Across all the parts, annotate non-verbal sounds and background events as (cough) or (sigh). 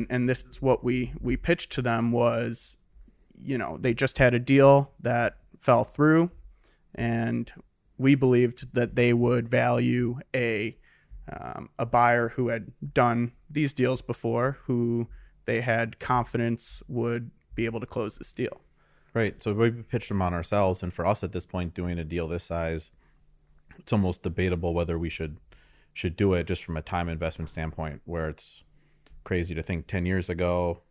and and this is what we we pitched to them was you know they just had a deal that fell through and we believed that they would value a um, a buyer who had done these deals before who they had confidence would be able to close this deal Right. So we pitched them on ourselves, and for us at this point, doing a deal this size, it's almost debatable whether we should should do it just from a time investment standpoint. Where it's crazy to think ten years ago,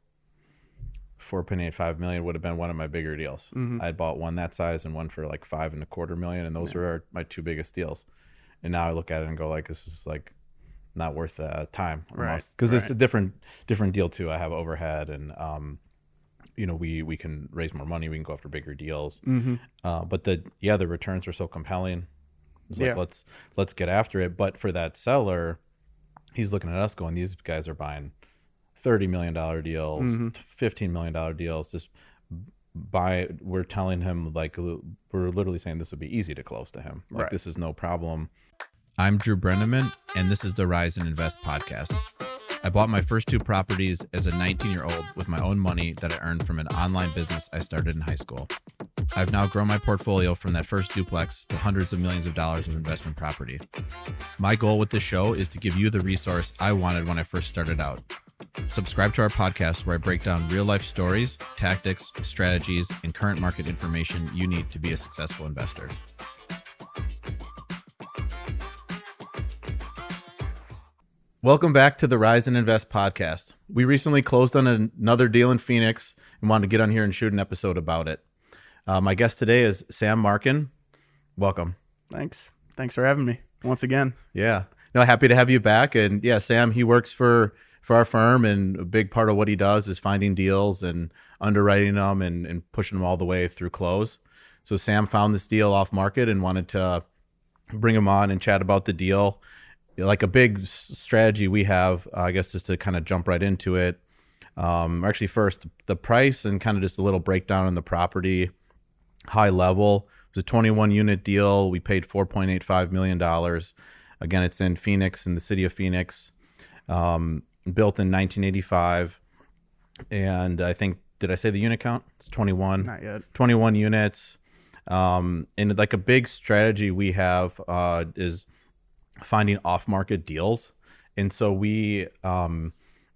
four point eight five million would have been one of my bigger deals. Mm-hmm. I had bought one that size and one for like five and a quarter million, and those were my two biggest deals. And now I look at it and go like, this is like not worth the time, Right, Because it's right. a different different deal too. I have overhead and um, you know we we can raise more money we can go after bigger deals mm-hmm. uh, but the yeah the returns are so compelling it's like Yeah. let's let's get after it but for that seller he's looking at us going these guys are buying 30 million dollar deals Mhm. 15 million dollar deals just buy we're telling him like we're literally saying this would be easy to close to him like Right. this is no problem i'm drew breneman and this is the rise and invest podcast I bought my first two properties as a 19 year old with my own money that I earned from an online business I started in high school. I've now grown my portfolio from that first duplex to hundreds of millions of dollars of investment property. My goal with this show is to give you the resource I wanted when I first started out. Subscribe to our podcast where I break down real life stories, tactics, strategies, and current market information you need to be a successful investor. Welcome back to the Rise and Invest podcast. We recently closed on another deal in Phoenix and wanted to get on here and shoot an episode about it. Uh, my guest today is Sam Markin. Welcome. thanks thanks for having me once again Yeah. No, happy to have you back. And yeah, Sam, he works for for our firm, and a big part of what he does is finding deals and underwriting them and, and pushing them all the way through close. So Sam found this deal off market and wanted to bring him on and chat about the deal. Like a big strategy we have, uh, I guess, just to kind of jump right into it. Um, actually, first the price and kind of just a little breakdown on the property, high level. It was a 21 unit deal. We paid 4.85 million dollars. Again, it's in Phoenix, in the city of Phoenix, um, built in 1985. And I think, did I say the unit count? It's 21. not yet 21 units. Um, and like a big strategy we have uh, is finding off market deals. And so we, um,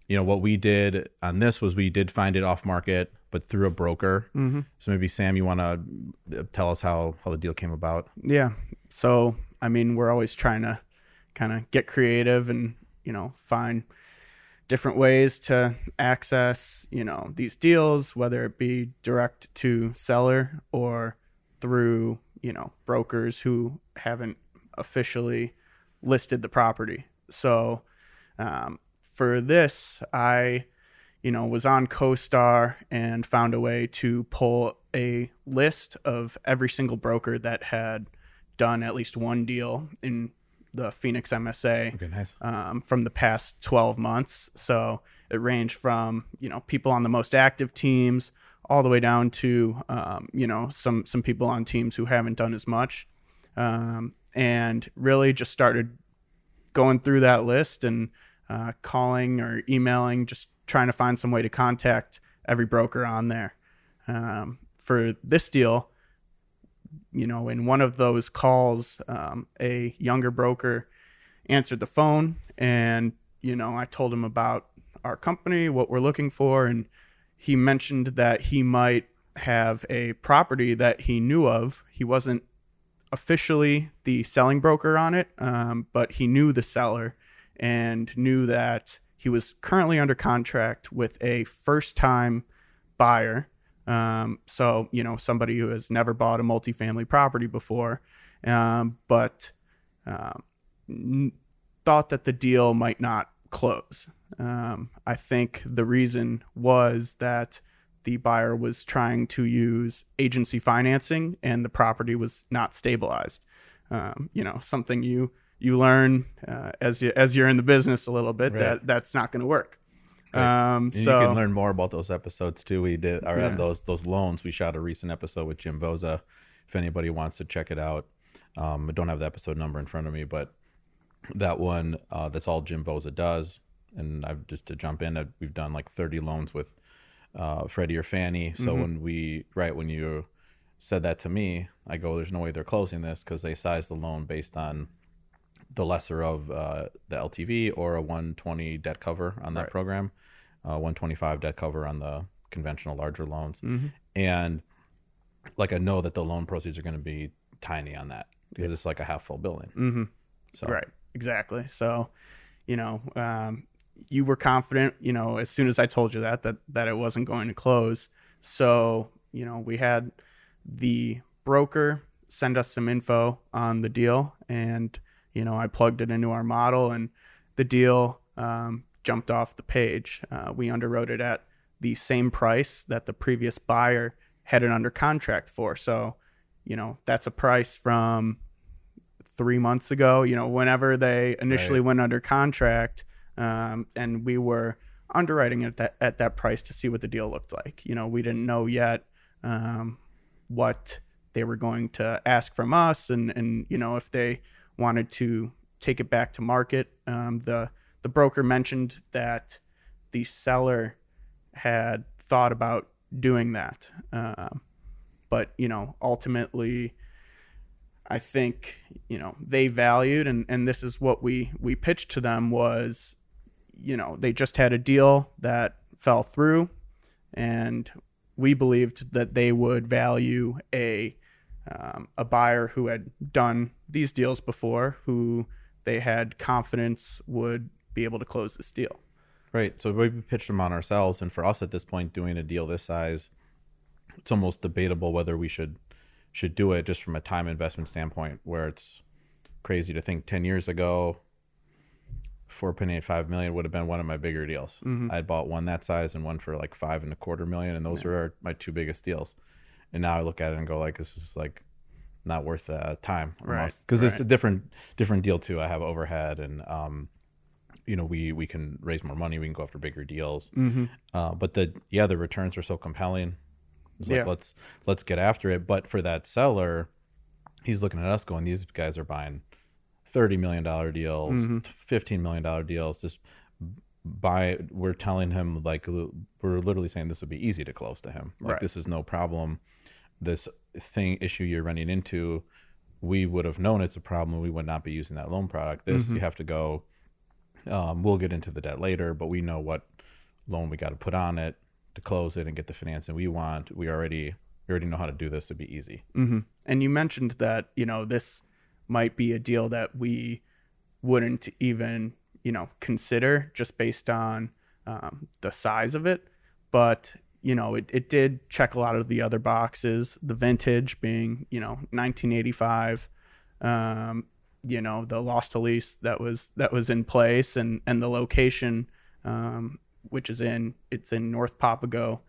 you know, what we did on this was we did find it off market, but through a broker. mm-hmm. So maybe Sam, you want to tell us how how the deal came about? Yeah. So, I mean, we're always trying to kind of get creative and, you know, find different ways to access, you know, these deals, whether it be direct to seller or through, you know, brokers who haven't officially listed the property. So, um, for this, I, you know, was on CoStar and found a way to pull a list of every single broker that had done at least one deal in the Phoenix MSA Okay, nice. um, from the past 12 months. So it ranged from you know people on the most active teams all the way down to um, you know some some people on teams who haven't done as much, um, and really just started going through that list and uh, calling or emailing, just trying to find some way to contact every broker on there. Um, for this deal, you know, in one of those calls, um, a younger broker answered the phone and, you know, I told him about our company, what we're looking for. And he mentioned that he might have a property that he knew of. He wasn't officially the selling broker on it, um, but he knew the seller and knew that he was currently under contract with a first time buyer. Um, so, you know, somebody who has never bought a multifamily property before, um, but um, n- thought that the deal might not close. Um, I think the reason was that the buyer was trying to use agency financing and the property was not stabilized. Um, you know, something you you learn uh, as you as you're in the business a little bit Right. that that's not going to work. Right. Um, so you can learn more about those episodes too. We did or Yeah. those those loans. We shot a recent episode with Jim Boza. If anybody wants to check it out, um, I don't have the episode number in front of me, but that one uh, that's all Jim Boza does. and I've just to jump in, we've done like 30 loans with uh, Freddie or Fannie. So mm-hmm. when we right when you said that to me, I go, "There's no way they're closing this because they sized the loan based on the lesser of uh, the LTV or a 120 debt cover on that right. program, uh, 125 debt cover on the conventional larger loans, mm-hmm. and like I know that the loan proceeds are going to be tiny on that because yeah. it's like a half full building. Mm-hmm. So right, exactly. So, you know, um, you were confident, you know, as soon as I told you that that that it wasn't going to close. So, you know, we had the broker send us some info on the deal and you know, I plugged it into our model and the deal um, jumped off the page. Uh, we underwrote it at the same price that the previous buyer had it under contract for. So, you know, that's a price from three months ago, you know, whenever they initially right. went under contract, um, and we were underwriting it at that, at that price to see what the deal looked like. You know, we didn't know yet um, what they were going to ask from us, and and you know if they wanted to take it back to market. Um, the the broker mentioned that the seller had thought about doing that, uh, but you know ultimately I think you know they valued and and this is what we we pitched to them was you know they just had a deal that fell through and we believed that they would value a um, a buyer who had done these deals before who they had confidence would be able to close this deal right so we pitched them on ourselves and for us at this point doing a deal this size it's almost debatable whether we should should do it just from a time investment standpoint where it's crazy to think 10 years ago 4.85 million would have been one of my bigger deals mm-hmm. i bought one that size and one for like five and a quarter million and those yeah. were my two biggest deals and now i look at it and go like this is like not worth uh, time right because right. it's a different different deal too i have overhead and um you know we we can raise more money we can go after bigger deals mm-hmm. uh, but the yeah the returns are so compelling it's yeah. like let's let's get after it. But for that seller, he's looking at us going, these guys are buying thirty million dollar deals, mm-hmm. fifteen million dollar deals. Just buy. We're telling him like we're literally saying this would be easy to close to him. Like right. this is no problem. This thing issue you're running into, we would have known it's a problem. We would not be using that loan product. This mm-hmm. you have to go. Um, we'll get into the debt later, but we know what loan we got to put on it to close it and get the financing we want. We already we already know how to do this. It'd be easy. Mm-hmm. And you mentioned that you know this might be a deal that we wouldn't even you know consider just based on um, the size of it, but you know it, it did check a lot of the other boxes. The vintage being you know 1985. Um, you know the loss to lease that was that was in place and and the location um, which is in it's in North Papago,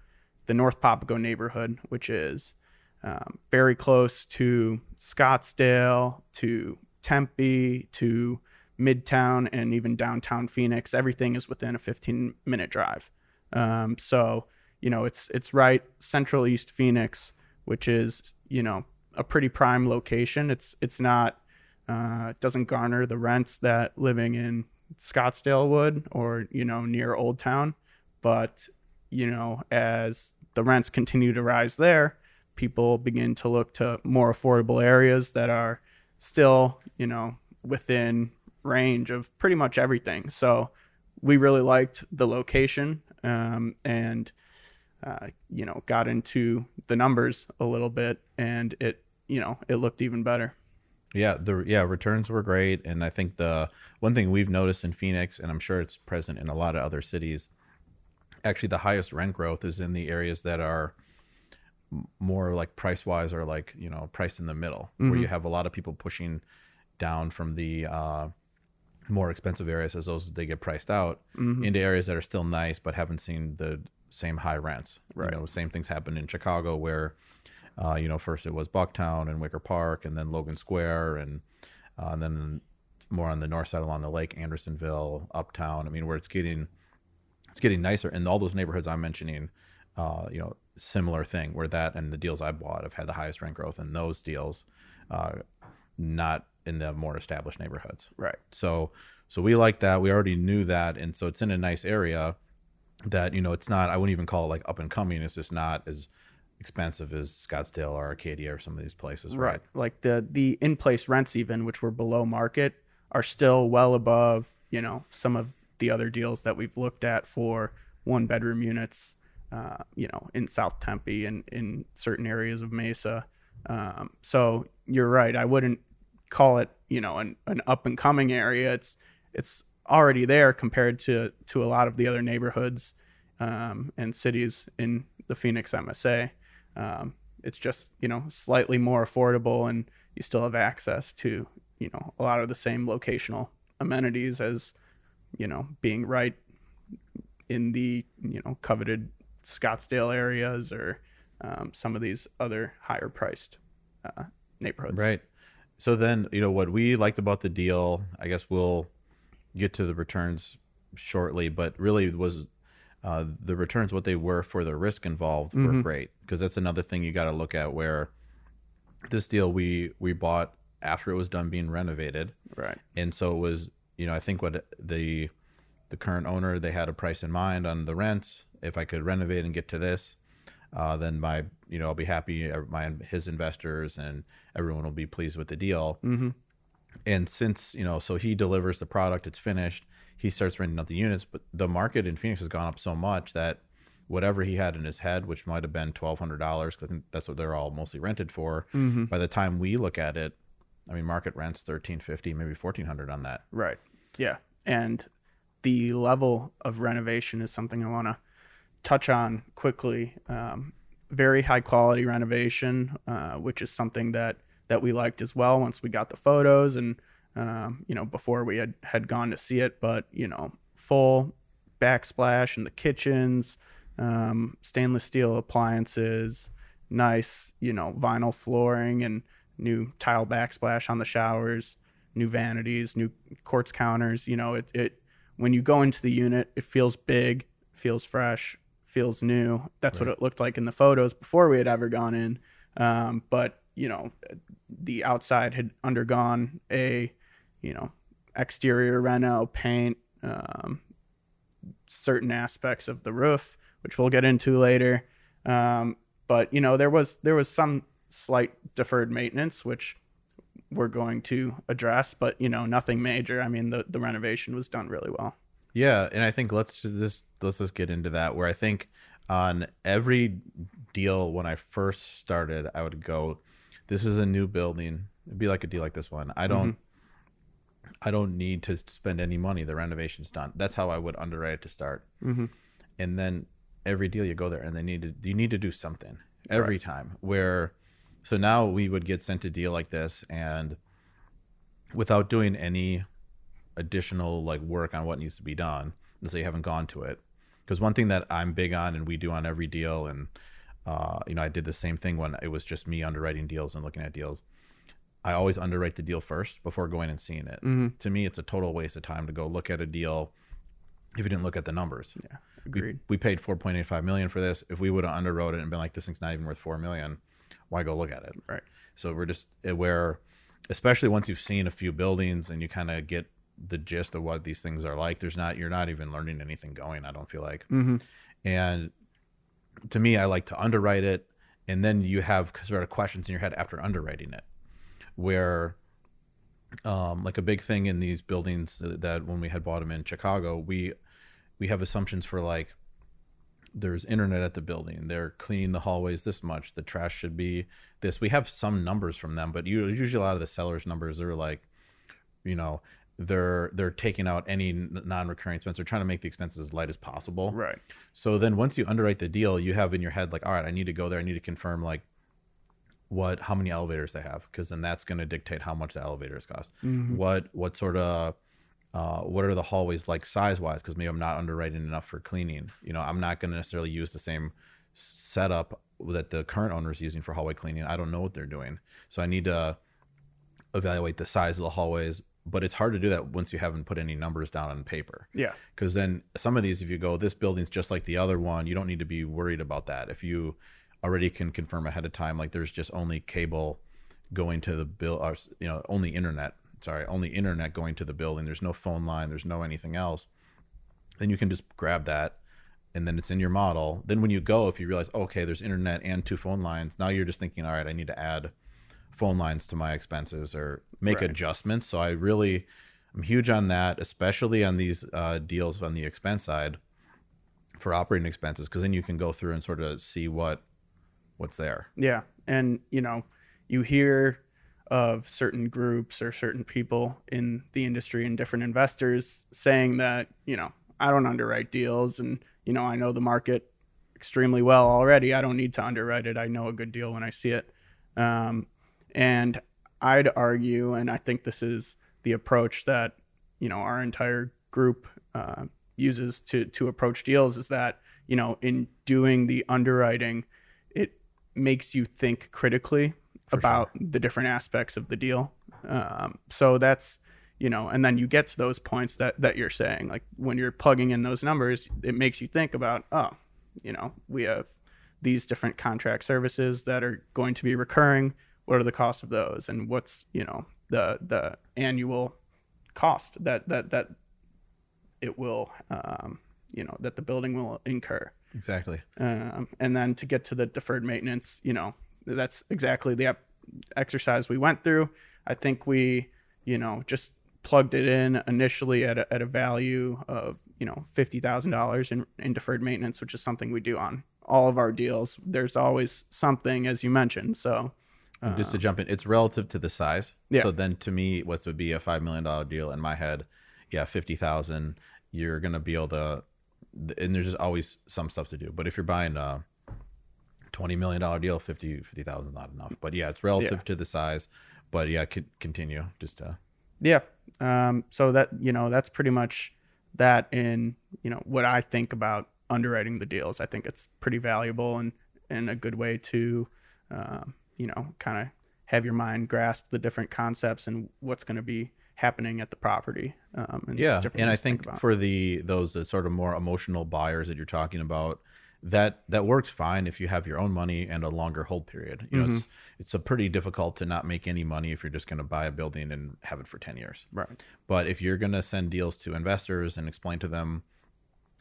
the North Papago neighborhood, which is um, very close to Scottsdale, to Tempe, to Midtown, and even downtown Phoenix. Everything is within a 15 minute drive. Um, so you know it's it's right central East Phoenix, which is you know a pretty prime location. It's it's not uh, it doesn't garner the rents that living in Scottsdale would or, you know, near Old Town. But, you know, as the rents continue to rise there, people begin to look to more affordable areas that are still, you know, within range of pretty much everything. So we really liked the location um, and, uh, you know, got into the numbers a little bit and it, you know, it looked even better. Yeah, the yeah returns were great, and I think the one thing we've noticed in Phoenix, and I'm sure it's present in a lot of other cities, actually the highest rent growth is in the areas that are more like price wise or like you know priced in the middle, mm-hmm. where you have a lot of people pushing down from the uh, more expensive areas as those they get priced out mm-hmm. into areas that are still nice but haven't seen the same high rents. Right. You know, same things happen in Chicago where uh, you know, first it was Bucktown and Wicker Park, and then Logan Square, and, uh, and then more on the north side along the lake, Andersonville, Uptown. I mean, where it's getting it's getting nicer, and all those neighborhoods I'm mentioning, uh, you know, similar thing where that and the deals I bought have had the highest rent growth, in those deals, uh, not in the more established neighborhoods. Right. So So we like that. We already knew that, and so it's in a nice area that you know it's not. I wouldn't even call it like up and coming. It's just not as expensive as Scottsdale or Arcadia or some of these places, right? right. Like the the in place rents, even which were below market, are still well above you know some of the other deals that we've looked at for one bedroom units. Uh, you know, in South Tempe and in certain areas of Mesa. Um, so you're right. I wouldn't call it, you know, an, an up and coming area. It's it's already there compared to to a lot of the other neighborhoods um, and cities in the Phoenix MSA. Um, it's just you know slightly more affordable, and you still have access to you know a lot of the same locational amenities as you know being right in the you know coveted Scottsdale areas or um, some of these other higher priced uh, neighborhoods. Right. So then, you know, what we liked about the deal, I guess we'll get to the returns shortly, but really was uh, the returns, what they were for the risk involved were Mhm. great. Because that's another thing you got to look at where this deal we, we bought after it was done being renovated. Right. and so it was you know i think what the the current owner they had a price in mind on the rents if i could renovate and get to this uh, then my you know i'll be happy uh, my his investors and everyone will be pleased with the deal Mm-hmm. and since you know so he delivers the product it's finished he starts renting out the units but the market in phoenix has gone up so much that whatever he had in his head which might have been $1200 because i think that's what they're all mostly rented for Mm-hmm. by the time we look at it i mean market rents 1350 maybe 1400 on that Right. Yeah. And the level of renovation is something I want to touch on quickly. Um, very high quality renovation, uh, which is something that that we liked as well once we got the photos and um, you know before we had had gone to see it. But you know, full backsplash in the kitchens, um, stainless steel appliances, nice you know vinyl flooring and new tile backsplash on the showers new vanities, new quartz counters. You know, it, it when you go into the unit, it feels big, feels fresh, feels new. That's what it looked like in the photos before we had ever gone in. Um, but you know, the outside had undergone a you know exterior reno, paint, um, certain aspects of the roof, which we'll get into later. Um, but you know, there was there was some slight deferred maintenance, which we're going to address, but you know, nothing major. I mean, the the renovation was done really well. Yeah, and I think let's just let's just get into that. Where I think on every deal when I first started, I would go, "This is a new building. It'd be like a deal like this one. I don't, I don't need to spend any money. The renovation's done. That's how I would underwrite it to start. Mhm. And then every deal you go there, and they need to you need to do something every time. Where so now we would get sent a deal like this, and without doing any additional like work on what needs to be done and so you haven't gone to it because one thing that i'm big on and we do on every deal and uh, you know i did the same thing when it was just me underwriting deals and looking at deals i always underwrite the deal first before going and seeing it Mhm. to me it's a total waste of time to go look at a deal if you didn't look at the numbers Yeah, we, agreed. we paid 4.85 million for this if we would have underwrote it and been like this thing's not even worth 4 million why go look at it Right. so we're just uh, where, especially once you've seen a few buildings and you kind of get the gist of what these things are like. There's not you're not even learning anything going. I don't feel like. Mm-hmm. And to me, I like to underwrite it, and then you have sort of questions in your head after underwriting it, where. Um, like a big thing in these buildings that, that when we had bought them in Chicago, we we have assumptions for like there's internet at the building. They're cleaning the hallways this much. The trash should be this. We have some numbers from them, but you, usually a lot of the sellers' numbers are like, you know, they're they're taking out any non-recurring expense. They're trying to make the expenses as light as possible. Right. So then once you underwrite the deal, you have in your head like, all right, I need to go there. I need to confirm like what how many elevators they have because then that's going to dictate how much the elevators cost. Mhm. What what sort of uh, what are the hallways like size wise? Because maybe I'm not underwriting enough for cleaning. You know, I'm not going to necessarily use the same setup that the current owner is using for hallway cleaning. I don't know what they're doing, so I need to evaluate the size of the hallways. But it's hard to do that once you haven't put any numbers down on paper Yeah. because then some of these if you go this building's just like the other one you don't need to be worried about that if you already can confirm ahead of time like there's just only cable going to the bill or you know only internet sorry, only internet going to the building. There's no phone line. There's no anything else. Then you can just grab that, and then it's in your model. Then when you go, if you realize, okay, there's internet and two phone lines, now you're just thinking, all right, I need to add phone lines to my expenses or make Right. adjustments. So I really, I'm huge on that, especially on these uh, deals on the expense side for operating expenses, because then you can go through and sort of see what what's there. Yeah. And, you know, you hear of certain groups or certain people in the industry and different investors saying that, you know, I don't underwrite deals and, you know, I know the market extremely well already. I don't need to underwrite it. I know a good deal when I see it. Um, and I'd argue, and I think this is the approach that, you know, our entire group uh, uses to, to approach deals is that, you know, in doing the underwriting, it makes you think critically about the different aspects of the deal. Um, so that's you know, and then you get to those points that that you're saying, like when you're plugging in those numbers, it makes you think about, oh, you know, we have these different contract services that are going to be recurring. What are the costs of those, and what's you know the the annual cost that that that it will um, you know that the building will incur Exactly. um, and then to get to the deferred maintenance you know that's exactly the exercise we went through i think we you know just plugged it in initially at a, at a value of you know $50000 in, in deferred maintenance which is something we do on all of our deals there's always something as you mentioned so just to jump in, it's relative to the size. Yeah. So then, to me, what would be a five million dollar deal in my head? Yeah, fifty thousand. You're gonna be able to, and there's just always some stuff to do. But if you're buying a twenty million dollar deal, 50 50,000 is not enough. But yeah, it's relative to the size. But yeah, could continue just to Yeah. Um, so that you know that's pretty much that in you know what I think about underwriting the deals. I think it's pretty valuable and and a good way to um, you know kind of have your mind grasp the different concepts and what's going to be happening at the property. Um, and yeah and i think for the those sort of more emotional buyers that you're talking about that that works fine if you have your own money and a longer hold period you know Mm-hmm. it's it's a pretty difficult to not make any money if you're just going to buy a building and have it for 10 years right. but if you're going to send deals to investors and explain to them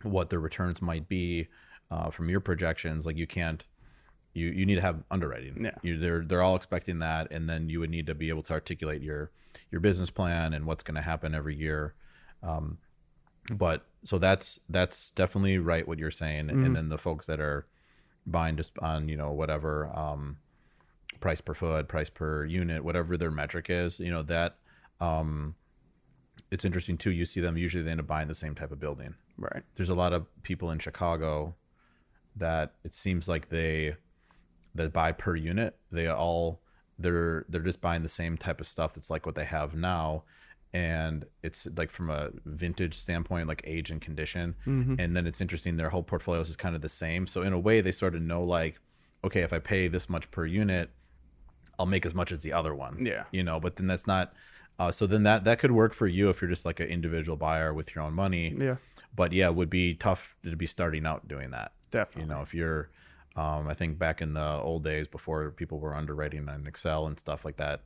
what their returns might be uh, from your projections like you can't you you need to have underwriting Yeah. you, they're they're all expecting that and then you would need to be able to articulate your your business plan and what's going to happen every year um, but so that's that's definitely right what you're saying and then the folks that are buying just on you know whatever um, price per foot price per unit whatever their metric is you know that um, it's interesting too you see them usually they end up buying the same type of building Right. there's a lot of people in Chicago that it seems like they that buy per unit. They all they're they're just buying the same type of stuff that's like what they have now. And it's like from a vintage standpoint, like age and condition. And then it's interesting, their whole portfolios is kind of the same. So in a way they sort of know like, okay, if I pay this much per unit, I'll make as much as the other one. Yeah. You know, but then that's not uh, so then that that could work for you if you're just like an individual buyer with your own money Yeah. but yeah, it would be tough to be starting out doing that. Definitely. You know, if you're, um, I think back in the old days before people were underwriting on Excel and stuff like that,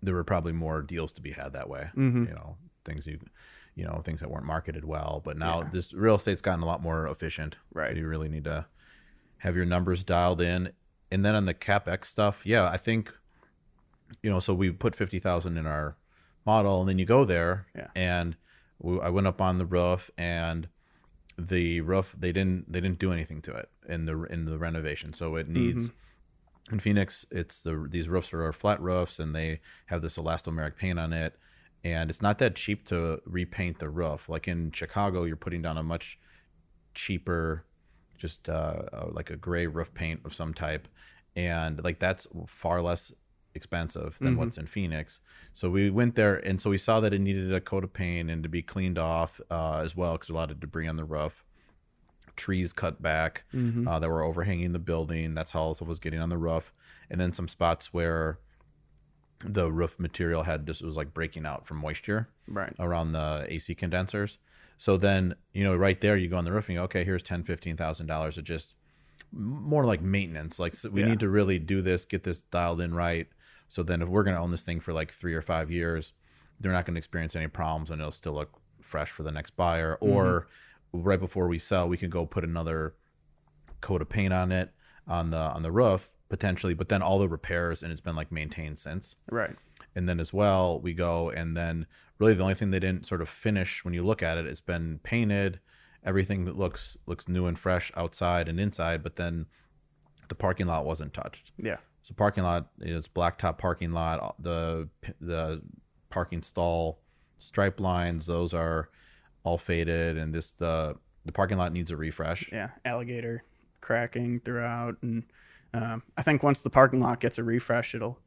there were probably more deals to be had that way. Mm-hmm. You know, things you, you know, things that weren't marketed well. But now this real estate's gotten a lot more efficient. Right. So you really need to have your numbers dialed in. And then on the capex stuff, yeah, I think, you know, so we put fifty thousand in our model, and then you go there, Yeah. and we, I went up on the roof, and the roof they didn't they didn't do anything to it in the in the renovation, so it needs. In Phoenix, it's the these roofs are flat roofs, and they have this elastomeric paint on it, and it's not that cheap to repaint the roof. Like in Chicago, you're putting down a much cheaper, just uh, uh, like a gray roof paint of some type, and like that's far less expensive than what's in Phoenix. So we went there, and so we saw that it needed a coat of paint and to be cleaned off uh, as well because a lot of debris on the roof. Trees cut back uh, that were overhanging the building. That's how stuff was getting on the roof, and then some spots where the roof material had just was like breaking out from moisture Right. around the AC condensers. So then, you know, right there, you go on the roof and you go, okay, here's ten, fifteen thousand dollars of just more like maintenance. Like so we Yeah. need to really do this, get this dialed in right. So then, if we're going to own this thing for like three or five years, they're not going to experience any problems and it'll still look fresh for the next buyer. Mm-hmm. Or right before we sell, we can go put another coat of paint on it on the on the roof potentially, but then all the repairs and it's been like maintained since. Right. And then as well, we go and then really the only thing they didn't sort of finish when you look at it, it's been painted. Everything looks looks new and fresh outside and inside, but then the parking lot wasn't touched. Yeah. So parking lot is blacktop parking lot. The the parking stall stripe lines, those are all faded, and this the the parking lot needs a refresh. Yeah. Alligator cracking throughout, and um, I think once the parking lot gets a refresh, it'll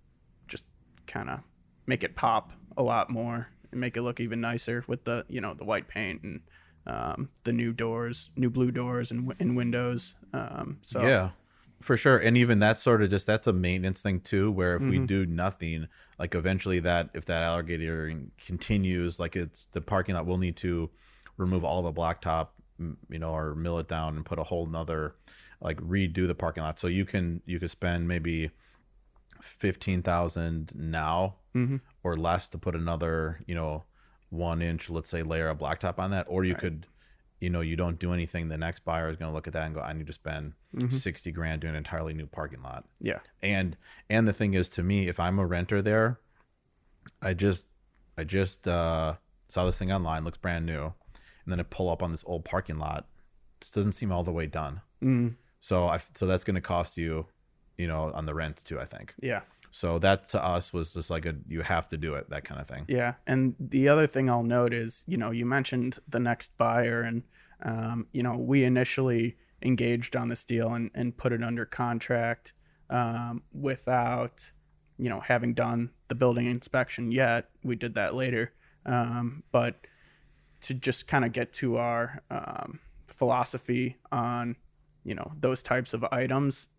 just kind of make it pop a lot more and make it look even nicer with the you know the white paint and um, the new doors, new blue doors and, and windows. Um, so Yeah, for sure. And even that's sort of just that's a maintenance thing too, where if we mm-hmm. do nothing, like eventually that if that alligator continues, like it's the parking lot will need to remove all the blacktop, you know, or mill it down and put a whole nother like redo the parking lot. So you can you could spend maybe fifteen thousand now mm-hmm. or less to put another, you know, one inch, let's say, layer of blacktop on that, or you could you know you don't do anything the next buyer is going to look at that and go i need to spend 60 grand doing an entirely new parking lot. Yeah, and and the thing is to me if i'm a renter there i just i just uh saw this thing online looks brand new and then i pull up on this old parking lot. This doesn't seem all the way done. Mm. so i so that's going to cost you you know on the rent too i think. Yeah. So that to us was just like a you have to do it that kind of thing Yeah, and the other thing I'll note is, you know, you mentioned the next buyer, and um, you know, we initially engaged on this deal and, and put it under contract um, without, you know, having done the building inspection yet. We did that later, um, but to just kind of get to our um, philosophy on, you know, those types of items,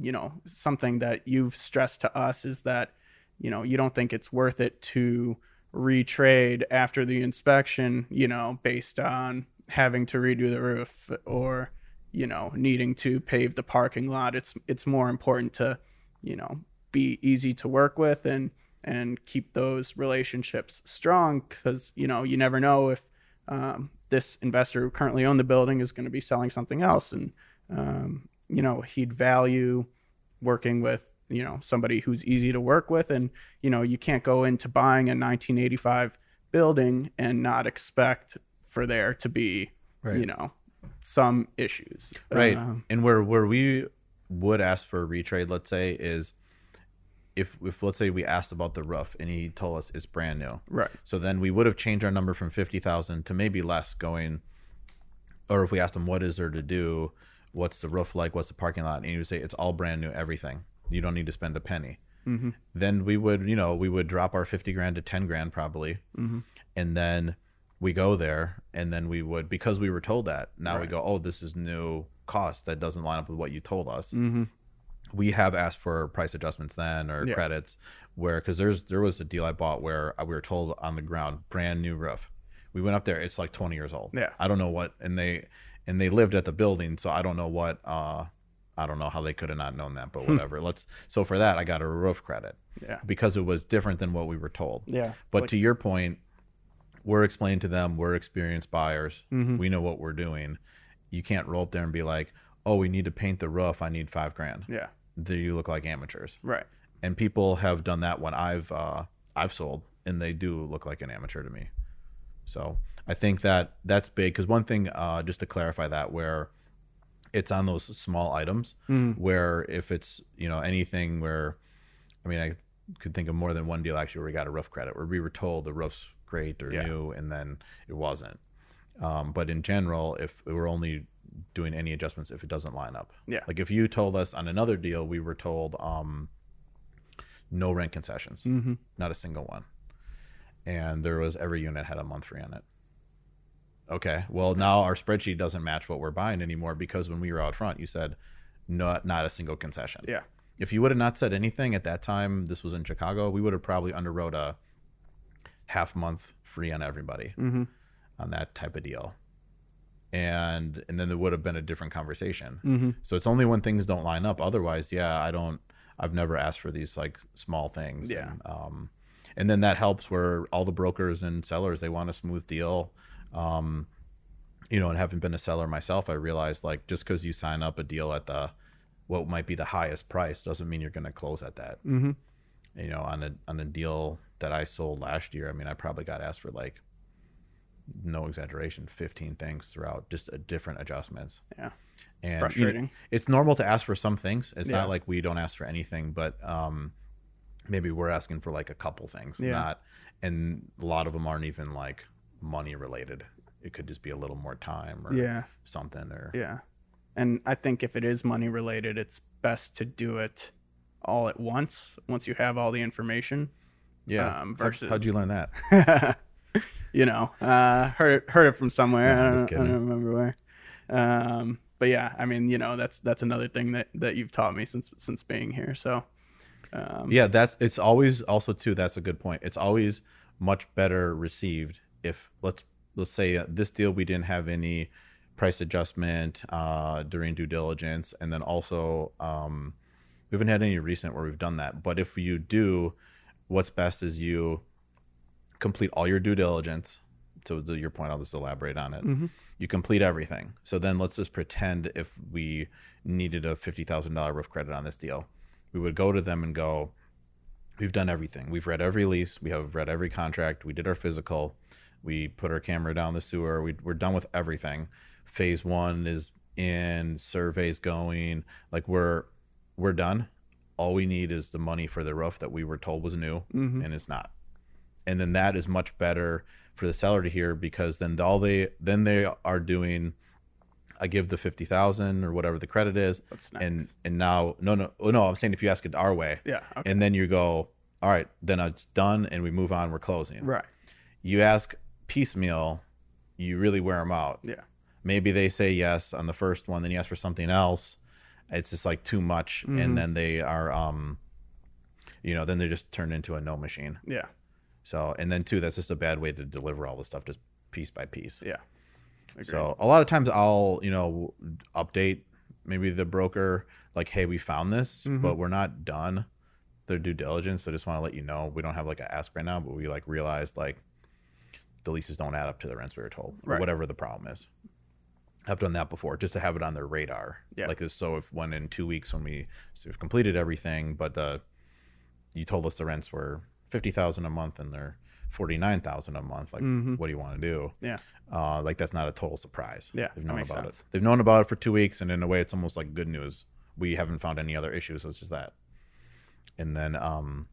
you know, something that you've stressed to us is that you know you don't think it's worth it to retrade after the inspection you know based on having to redo the roof or you know needing to pave the parking lot. It's it's more important to you know be easy to work with and and keep those relationships strong because you know you never know if um, this investor who currently owned the building is going to be selling something else. And um, you know he'd value working with you know somebody who's easy to work with. And you know you can't go into buying a 1985 building and not expect for there to be Right. you know some issues. Right. Um, and where where we would ask for a retrade let's say is if if let's say we asked about the roof and he told us it's brand new. Right. So then we would have changed our number from 50,000 to maybe less going or if we asked him what is there to do what's the roof like what's the parking lot and he would say it's all brand new everything you don't need to spend a penny Mm-hmm. then we would you know we would drop our 50 grand to 10 grand probably Mm-hmm. and then we go there and then we would because we were told that now we go oh this is new cost that doesn't line up with what you told us Mm-hmm. we have asked for price adjustments then or Yeah. credits where because there's there was a deal i bought where we were told on the ground brand new roof we went up there it's like 20 years old Yeah. i don't know what and they and they lived at the building so i don't know what uh i don't know how they could have not known that but Hmm. whatever let's so for that i got a roof credit yeah because it was different than what we were told yeah but like- to your point, we're explaining to them we're experienced buyers. Mm-hmm. We know what we're doing. You can't roll up there and be like, "Oh, we need to paint the roof. I need five grand." yeah Do you look like amateurs? right And people have done that when I've uh, I've sold, and they do look like an amateur to me. So I think that that's big because one thing, uh, just to clarify that, where it's on those small items, where if it's you know anything where, I mean, I could think of more than one deal actually where we got a roof credit where we were told the roof's great or Yeah. new, and then it wasn't. Um, but in general, if we're only doing any adjustments if it doesn't line up, Yeah. Like if you told us on another deal, we were told um, no rent concessions, Mm-hmm. not a single one, and there was every unit had a month free on it. Okay, well now our spreadsheet doesn't match what we're buying anymore because when we were out front, you said not not a single concession. yeah If you would have not said anything at that time, this was in Chicago, we would have probably underwrote a half month free on everybody Mm-hmm. on that type of deal. And and then there would have been a different conversation. Mm-hmm. So it's only when things don't line up. Otherwise, yeah, I don't. I've never asked for these like small things. Yeah. And, um, and then that helps where all the brokers and sellers they want a smooth deal. Um, you know, and having been a seller myself, I realized like just because you sign up a deal at the what might be the highest price doesn't mean you're going to close at that. Mm-hmm. You know, on a on a deal that I sold last year, I mean, I probably got asked for like no exaggeration, 15 things throughout, just different adjustments. Yeah. And, you know, frustrating. it's normal to ask for some things. It's Yeah. not like we don't ask for anything, but um, maybe we're asking for like a couple things, Yeah. not, and a lot of them aren't even like money related. It could just be a little more time or Yeah. something or Yeah. And I think if it is money related, it's best to do it all at once once you have all the information. yeah. um, How- versus- how'd you learn that? (laughs) you know, uh, heard it, heard it from somewhere. No, I'm just don't, I don't remember where. Um, but yeah, I mean, you know, that's that's another thing that that you've taught me since since being here. So um, yeah, that's it's always also too. That's a good point. It's always much better received if let's let's say uh, this deal we didn't have any price adjustment uh, during due diligence, and then also um, we haven't had any recent where we've done that. But if you do, what's best is you complete all your due diligence. So to your point, I'll just elaborate on it. Mhm. You complete everything. So then let's just pretend if we needed a fifty thousand dollar roof credit on this deal, we would go to them and go, "We've done everything. We've read every lease. We have read every contract. We did our physical. We put our camera down the sewer. We, we're done with everything. Phase one is in. Surveys going. Like we're we're done. All we need is the money for the roof that we were told was new, Mhm. and it's not. And then that is much better for the seller to hear because then all they then they are doing. I give the fifty thousand or whatever the credit is, and and now no no oh, no I'm saying if you ask it our way, yeah, okay. and then you go all right then it's done and we move on we're closing. right. You ask piecemeal, you really wear them out. Yeah. Maybe they say yes on the first one, then you ask for something else. It's just like too much, Mhm. and then they are um, you know, then they just turn into a no machine. Yeah. So and then too, that's just a bad way to deliver all the stuff, just piece by piece. Yeah. Agreed. So a lot of times I'll, you know, update maybe the broker like, hey, we found this, Mhm. but we're not done their due diligence. So just want to let you know we don't have like an ask right now, but we like realized like the leases don't add up to the rents we were told, or Right. whatever the problem is. I've done that before just to have it on their radar. Yeah. Like this, so if when in two weeks when we so we've completed everything, but the you told us the rents were fifty thousand a month and they're forty nine thousand a month. Like, Mhm. what do you want to do? Yeah. Uh, like that's not a total surprise. Yeah, they've known about sense. it. They've known about it for two weeks, and in a way, it's almost like good news. We haven't found any other issues, so it's just that. And then, um,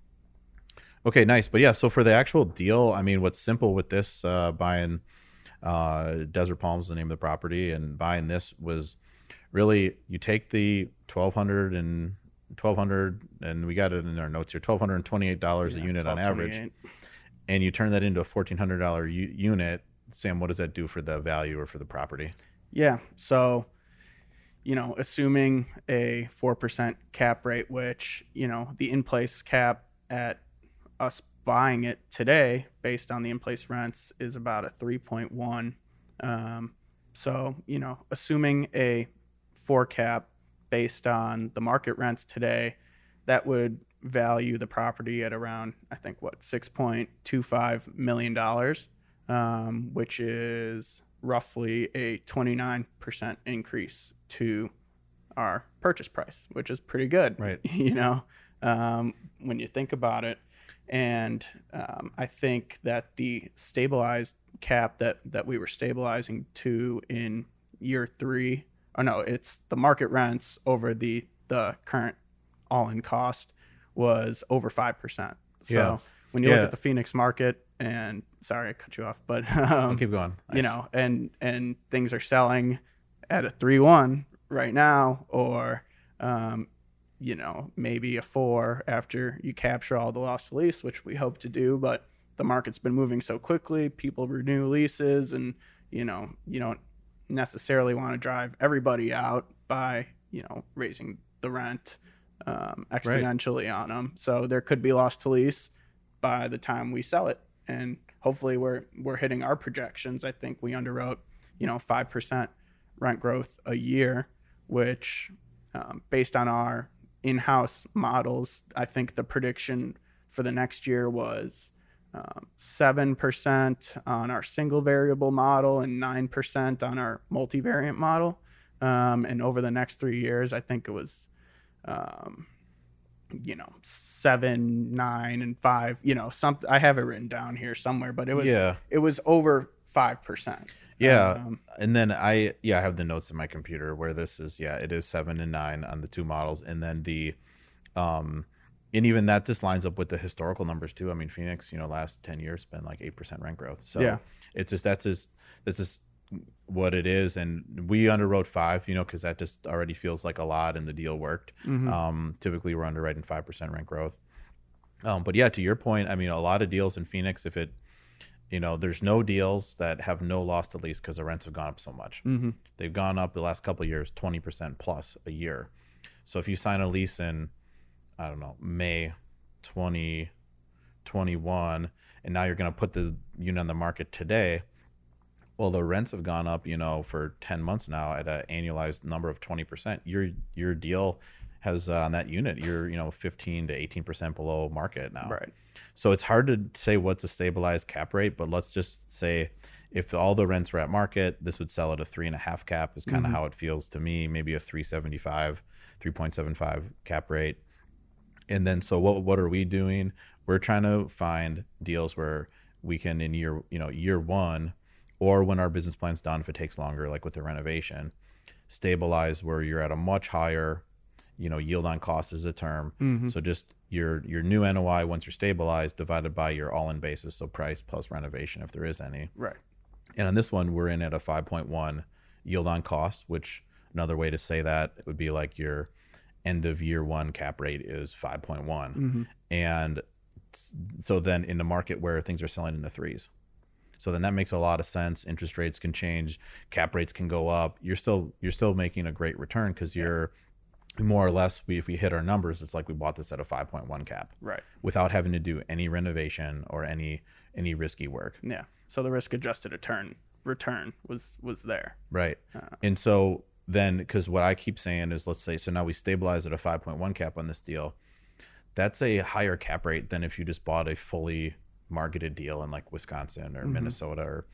okay, nice. But yeah, so for the actual deal, I mean, what's simple with this uh, buying uh, Desert Palms, the name of the property, and buying this was really you take the twelve hundred and twelve hundred, and we got it in our notes here, twelve hundred and twenty eight dollars a unit on average and you turn that into a fourteen hundred dollar u- unit, Sam, what does that do for the value or for the property? Yeah. So, you know, assuming a 4% cap rate, which, you know, the in place cap at us buying it today based on the in place rents is about a 3.1. Um, so, you know, assuming a 4 cap based on the market rents today, that would value the property at around, I think, what, $6.25 million, um, which is roughly a 29% increase to our purchase price, which is pretty good. Right. (laughs) You know, um, when you think about it. And um, I think that the stabilized cap that, that we were stabilizing to in year three, oh no, it's the market rents over the, the current all in cost was over 5%. So Yeah. when you look at the Phoenix market, and sorry I cut you off, but (laughs) um, Keep going. you know, and and things are selling at a three one right now, or um, you know, maybe a four after you capture all the lost to lease, which we hope to do. But the market's been moving so quickly, people renew leases, and you know, you don't necessarily want to drive everybody out by you know raising the rent um, exponentially on them. So there could be lost to lease by the time we sell it, and hopefully we're we're hitting our projections. I think we underwrote you know five percent rent growth a year, which um, based on our in-house models, I think the prediction for the next year was um, seven percent on our single variable model and nine percent on our multivariant model. Um, and over the next three years, I think it was, um, you know, seven, nine, and five. You know, some I have it written down here somewhere, but it was Yeah. it was over five percent. Yeah. Um, and then I yeah, I have the notes in my computer where this is yeah, it is seven and nine on the two models. And then the um and even that just lines up with the historical numbers too. I mean, Phoenix, you know, last ten years been like eight percent rent growth. So Yeah. it's just that's just that's just what it is. And we underwrote five, you know, because that just already feels like a lot and the deal worked. mhm. Um, typically we're underwriting five percent rent growth. Um, but yeah, to your point, I mean, a lot of deals in Phoenix, if it, you know, there's no deals that have no loss to lease because the rents have gone up so much. Mhm. They've gone up the last couple of years, twenty percent plus a year. So if you sign a lease in, I don't know, May, twenty twenty one, and now you're going to put the unit on the market today. Well, the rents have gone up, you know, for ten months now at an annualized number of twenty percent. Your your deal has uh, on that unit, you're you know fifteen to eighteen percent below market now. Right. So it's hard to say what's a stabilized cap rate, but let's just say if all the rents were at market, this would sell at a three and a half cap is kind of how it feels to me. Maybe a 375, 3.75 cap rate. And then so what what are we doing? We're trying to find deals where we can in year, you know, year one or when our business plan's done, if it takes longer, like with the renovation, stabilize where you're at a much higher, you know, yield on cost is a term. Mhm. So just your your new NOI once you're stabilized divided by your all in basis, so price plus renovation if there is any. Right. And on this one, we're in at a 5.1 yield on cost, which another way to say that would be like your end of year one cap rate is 5.1. Mhm. And so then in the market where things are selling in the threes. So then that makes a lot of sense. Interest rates can change, cap rates can go up. You're still you're still making a great return because you're more or less we if we hit our numbers, it's like we bought this at a 5.1 cap Right. without having to do any renovation or any any risky work. Yeah. So the risk adjusted return return was was there. Right. Uh. And so then, because what I keep saying is, let's say, so now we stabilize at a 5.1 cap on this deal. That's a higher cap rate than if you just bought a fully marketed deal in like Wisconsin or Mhm. Minnesota or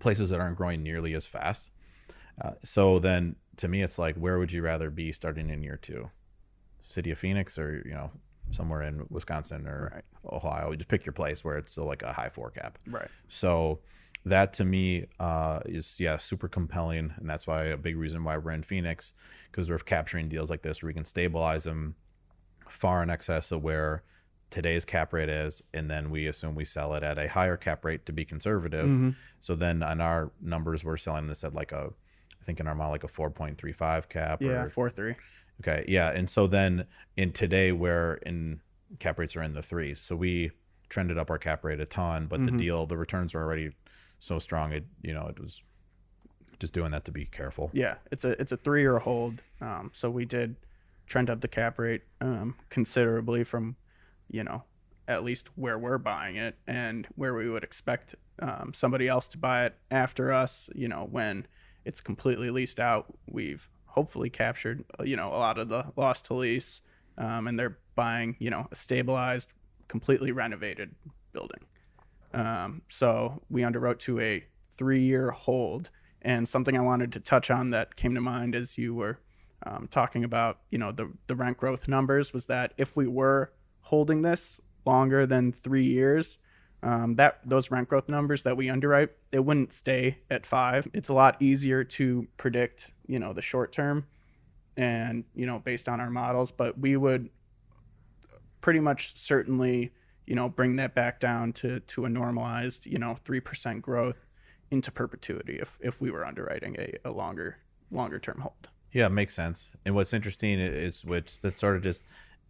places that aren't growing nearly as fast. Uh, so then to me, it's like, where would you rather be starting in year two? City of Phoenix or, you know, somewhere in Wisconsin or Right. Ohio? You just pick your place where it's still like a high four cap. Right. So that to me uh, is yeah super compelling, and that's why a big reason why we're in Phoenix because we're capturing deals like this where we can stabilize them far in excess of where today's cap rate is, and then we assume we sell it at a higher cap rate to be conservative. Mhm. So then on our numbers, we're selling this at like a I think in our model like a four point three five cap. Yeah. Or, Four three. Okay, yeah, and so then in today where in cap rates are in the three, so we trended up our cap rate a ton, but Mhm. the deal the returns were already so strong. It you know it was just doing that to be careful. Yeah. It's a it's a three year hold. Um. So we did trend up the cap rate um considerably from, you know, at least where we're buying it and where we would expect um, somebody else to buy it after us. You know, when it's completely leased out, we've hopefully captured you know a lot of the loss to lease, um, and they're buying you know a stabilized, completely renovated building. Um, so we underwrote to a three-year hold, and something I wanted to touch on that came to mind as you were um, talking about you know the the rent growth numbers was that if we were holding this longer than three years, um, that those rent growth numbers that we underwrite, it wouldn't stay at five. It's a lot easier to predict, you know, the short term, and you know, based on our models. But we would pretty much certainly, you know, bring that back down to to a normalized, you know, three percent growth into perpetuity if if we were underwriting a, a longer longer term hold. Yeah, it makes sense. And what's interesting is which that sort of just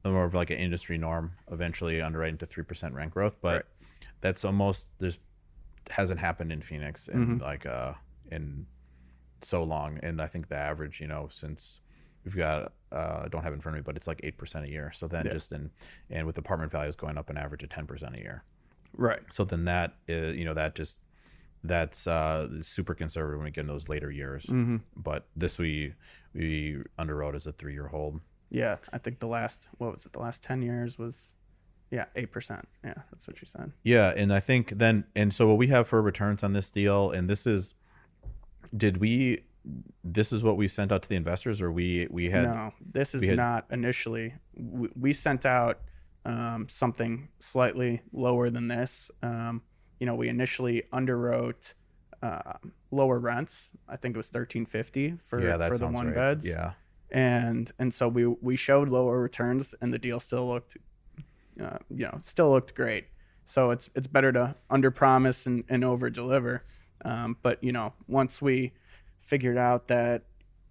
more of like an industry norm, eventually underwriting to three percent rent growth, but Right. That's almost there's hasn't happened in Phoenix in like uh in so long, and I think the average, you know, since we've got uh don't have in front of me, but it's like eight percent a year. So then Yeah. just in and with apartment values going up an average of ten percent a year. Right. So then that is, you know, that just that's uh super conservative when we get in those later years. Mm-hmm. But this we we underwrote as a three year hold. Yeah, I think the last what was it? The last ten years was, Yeah, eight percent. Yeah, that's what you said. Yeah, and I think then and so what we have for returns on this deal, and this is, did we? This is what we sent out to the investors, or we we had no, this is had- not initially. We, we sent out um, something slightly lower than this. Um, you know, we initially underwrote uh, lower rents. I think it was thirteen fifty for yeah for the one right. beds. Yeah, and and so we we showed lower returns, and the deal still looked, uh, you know, still looked great. So it's it's better to under promise and, and over deliver. Um, but you know, once we figured out that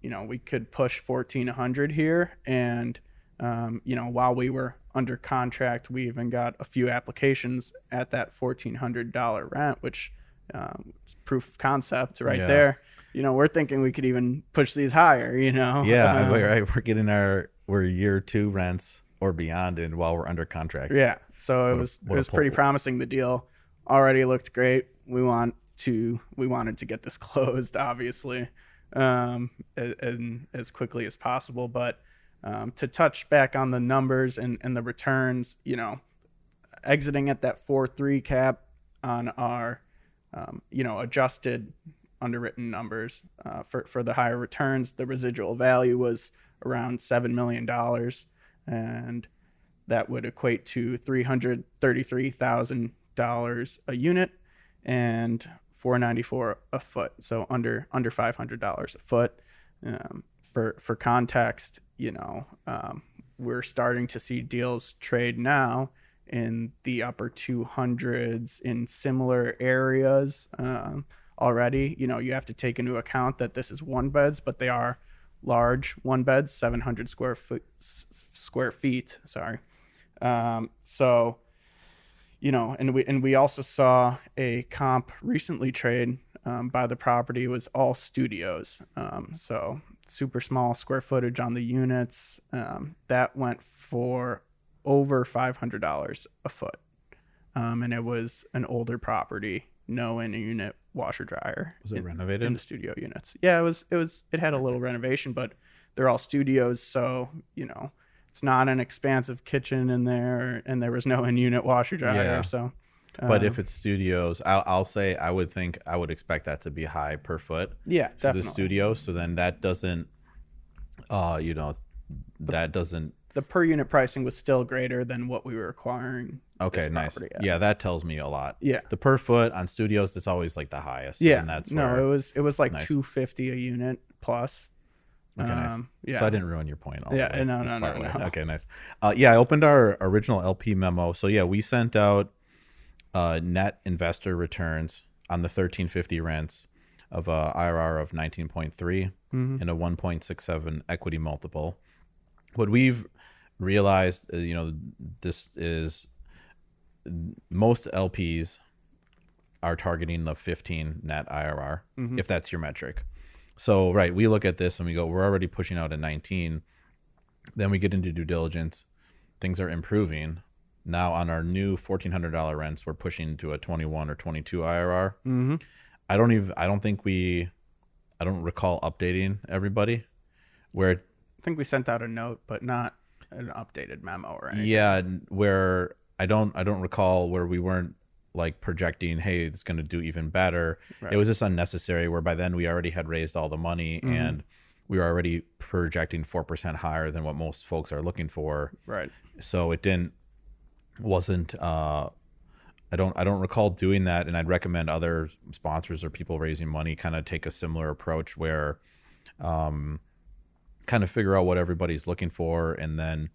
you know we could push fourteen hundred here, and um, you know while we were under contract, we even got a few applications at that fourteen hundred dollar rent, which um, proof of concept right Yeah. there. You know, we're thinking we could even push these higher. You know, yeah, (laughs) Um, we're, right. We're getting our we're year two rents or beyond, and while we're under contract. Yeah. So it was it was pretty promising. The deal already looked great. We want to we wanted to get this (laughs) closed, obviously, um, and as quickly as possible. But um, to touch back on the numbers and, and the returns, you know, exiting at that four three cap on our um, you know adjusted underwritten numbers uh, for for the higher returns, the residual value was around seven million dollars, and that would equate to three hundred thirty-three thousand dollars a unit and four ninety-four a foot. So under under five hundred dollars a foot. Um, for for context, you know, um, we're starting to see deals trade now in the upper two hundreds in similar areas um, already. You know, you have to take into account that this is one beds, but they are large one seven hundred square foot square feet. Sorry. Um, so, you know, and we and we also saw a comp recently trade um, by the property was all studios. Um, so super small square footage on the units. Um, that went for over five hundred dollars a foot, um, and it was an older property, no in unit washer dryer. Was it in- renovated? in the studio units. Yeah, it was. It was. It had a little renovation, but they're all studios, so you know it's not an expansive kitchen in there, and there was no in-unit washer dryer. Yeah. So, But um, if it's studios, I'll, I'll say I would think I would expect that to be high per foot. yeah, to definitely the studio. So then that doesn't, uh, you know, that doesn't. the per unit pricing was still greater than what we were acquiring. Okay, nice. Yeah, that tells me a lot. Yeah. The per foot on studios, it's always like the highest. Yeah, and that's no, it was it was like Nice. two fifty a unit plus. Okay, nice. Um, yeah, So I didn't ruin your point. All Yeah, way, no, no, part no, way. no. Okay, nice. Uh, yeah, I opened our original LP memo. So yeah, we sent out uh, net investor returns on the 1350 rents of a IRR of 19.3 Mhm. and a 1.67 equity multiple. What we've realized, uh, you know, this is most LPs are targeting the 15 net IRR Mhm. if that's your metric. So, right, we look at this and we go, we're already pushing out a 19. Then we get into due diligence. Things are improving. Now, on our new $1,400 rents, we're pushing to a 21 or 22 IRR. Mhm. I don't even, I don't think we, I don't recall updating everybody where I think we sent out a note, but not an updated memo or anything. yeah where i don't i don't recall where we weren't like projecting hey it's going to do even better Right. it was just unnecessary where by then we already had raised all the money Mhm. and we were already projecting 4% higher than what most folks are looking for Right. so it didn't wasn't uh I don't I don't recall doing that and I'd recommend other sponsors or people raising money kind of take a similar approach where um kind of figure out what everybody's looking for and then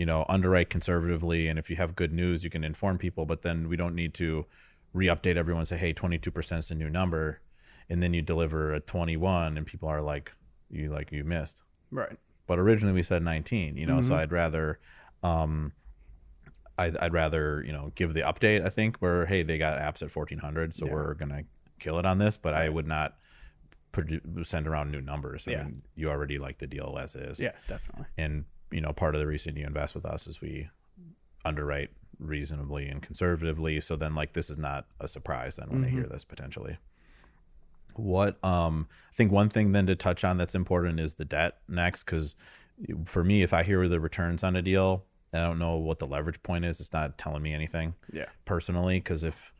you know underwrite conservatively and if you have good news you can inform people but then we don't need to re-update everyone and say hey 22% is the new number and then you deliver a 21 and people are like you like you missed Right. but originally we said 19 you know so Mhm. i'd rather um I'd, I'd rather you know give the update i think where hey they got apps at 1400 so Yeah. we're gonna kill it on this but i would not produ- send around new numbers i Yeah. mean you already like the deal as is Yeah, definitely. and you know part of the reason you invest with us is we underwrite reasonably and conservatively so then like this is not a surprise then when they hear this potentially what um i think one thing then to touch on that's important is the debt next because for me if i hear the returns on a deal and I don't know what the leverage point is. It's not telling me anything Yeah. personally because if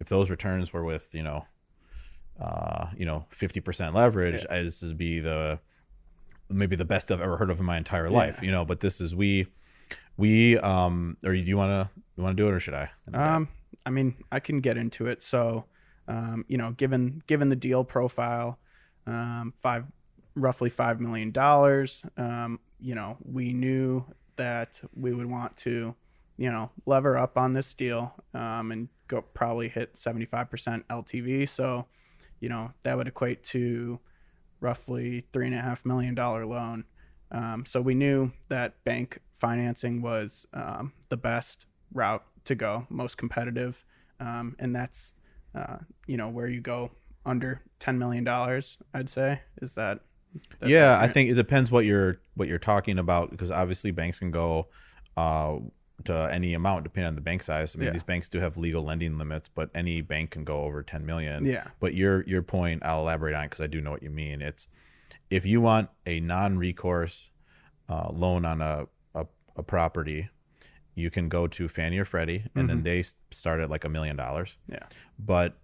if those returns were with you know uh you know 50% leverage I, this would be the maybe the best i've ever heard of in my entire life you know but this is we we um or do you want to you want to do it or should i Um, I mean, I can get into it. So, um, you know, given given the deal profile, um, five roughly five million dollars. Um, you know, we knew that we would want to, you know, lever up on this deal, um, and go probably hit seventy five percent LTV. So, you know, that would equate to roughly three and a half million dollar loan. Um, so we knew that bank financing was um, the best route to go, most competitive, um, and that's uh, you know where you go under ten million dollars. I'd say is that. yeah i think it depends what you're what you're talking about because obviously banks can go uh to any amount depending on the bank size. I mean Yeah. these banks do have legal lending limits but any bank can go over 10 million. Yeah. but your your point i'll elaborate on because i do know what you mean. It's if you want a non-recourse uh, loan on a, a, a property you can go to fannie or freddie and then they start at like a million dollars. Yeah. but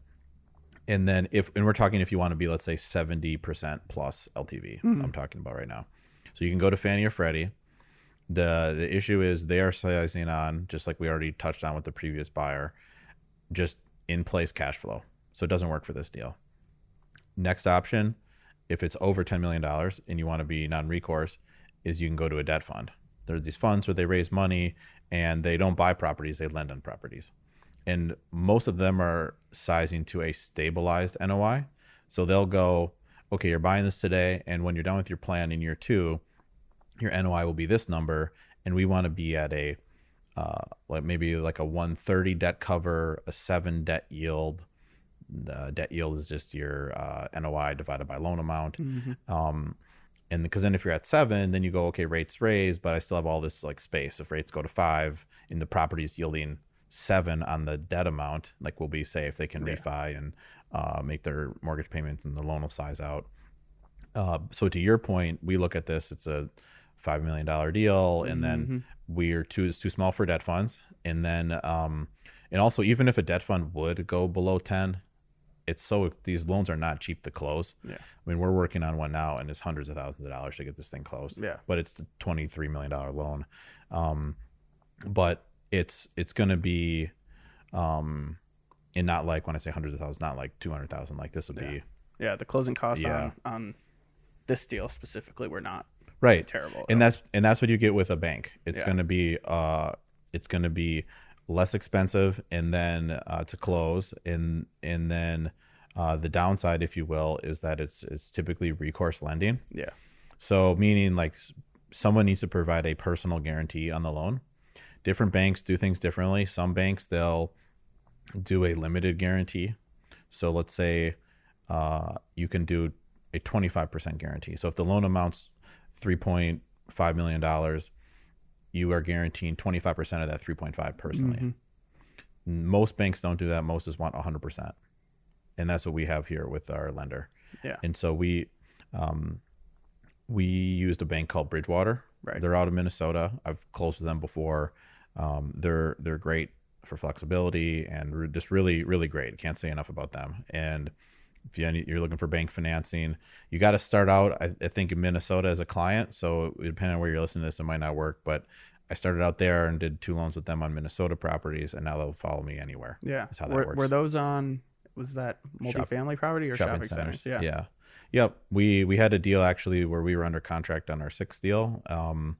and then if and we're talking if you want to be let's say 70% plus ltv i'm talking about right now. So you can go to fannie or freddie the the issue is they are sizing on just like we already touched on with the previous buyer just in place cash flow. So it doesn't work for this deal. Next option if it's over $10 million and you want to be non-recourse is you can go to a debt fund. There are these funds where they raise money and they don't buy properties they lend on properties. And most of them are sizing to a stabilized NOI. So they'll go, okay, you're buying this today, and when you're done with your plan in year two, your NOI will be this number, and we want to be at a uh, like maybe like a 130 debt cover, a seven debt yield. The debt yield is just your uh, NOI divided by loan amount. Um, and because then if you're at seven, then you go, okay, rates raise, but I still have all this like space. If rates go to five and the property's yielding seven on the debt amount, like we'll be say if they can refi and uh, make their mortgage payments and the loan will size out. Uh, so to your point, we look at this, it's a five million dollar deal, and then we're too it's too small for debt funds, and then um, and also even if a debt fund would go below ten, it's so these loans are not cheap to close. Yeah. I mean, we're working on one now, and it's hundreds of thousands of dollars to get this thing closed. Yeah. but it's the twenty three million dollar loan, um, but it's it's going to be, um, and not like when I say hundreds of thousands, not like two hundred thousand. Like this would be Yeah. The closing costs Yeah. on on this deal specifically were not right. Terrible. and that's and that's what you get with a bank. It's Yeah. going to be uh it's going to be less expensive and then uh, to close. And and then uh, the downside if you will is that it's it's typically recourse lending. Yeah. so meaning like someone needs to provide a personal guarantee on the loan. Different banks do things differently. Some banks they'll do a limited guarantee. So let's say uh, you can do a 25% guarantee. So if the loan amounts 3.5 million dollars you are guaranteeing 25% of that 3.5 personally most banks don't do that most just want 100% and that's what we have here with our lender Yeah. and so we um, we used a bank called Bridgewater. Right. They're out of Minnesota. I've closed with them before. Um, they're they're great for flexibility and re- just really really great. Can't say enough about them. And if you, you're looking for bank financing, you got to start out. I, I think in Minnesota as a client. So depending on where you're listening to this, it might not work. But I started out there and did two loans with them on Minnesota properties, and now they'll follow me anywhere. Yeah. That's how that were, works. were those on was that multifamily property or shopping, centers? centers? Yeah. Yeah. Yep. We we had a deal actually where we were under contract on our sixth deal. Um,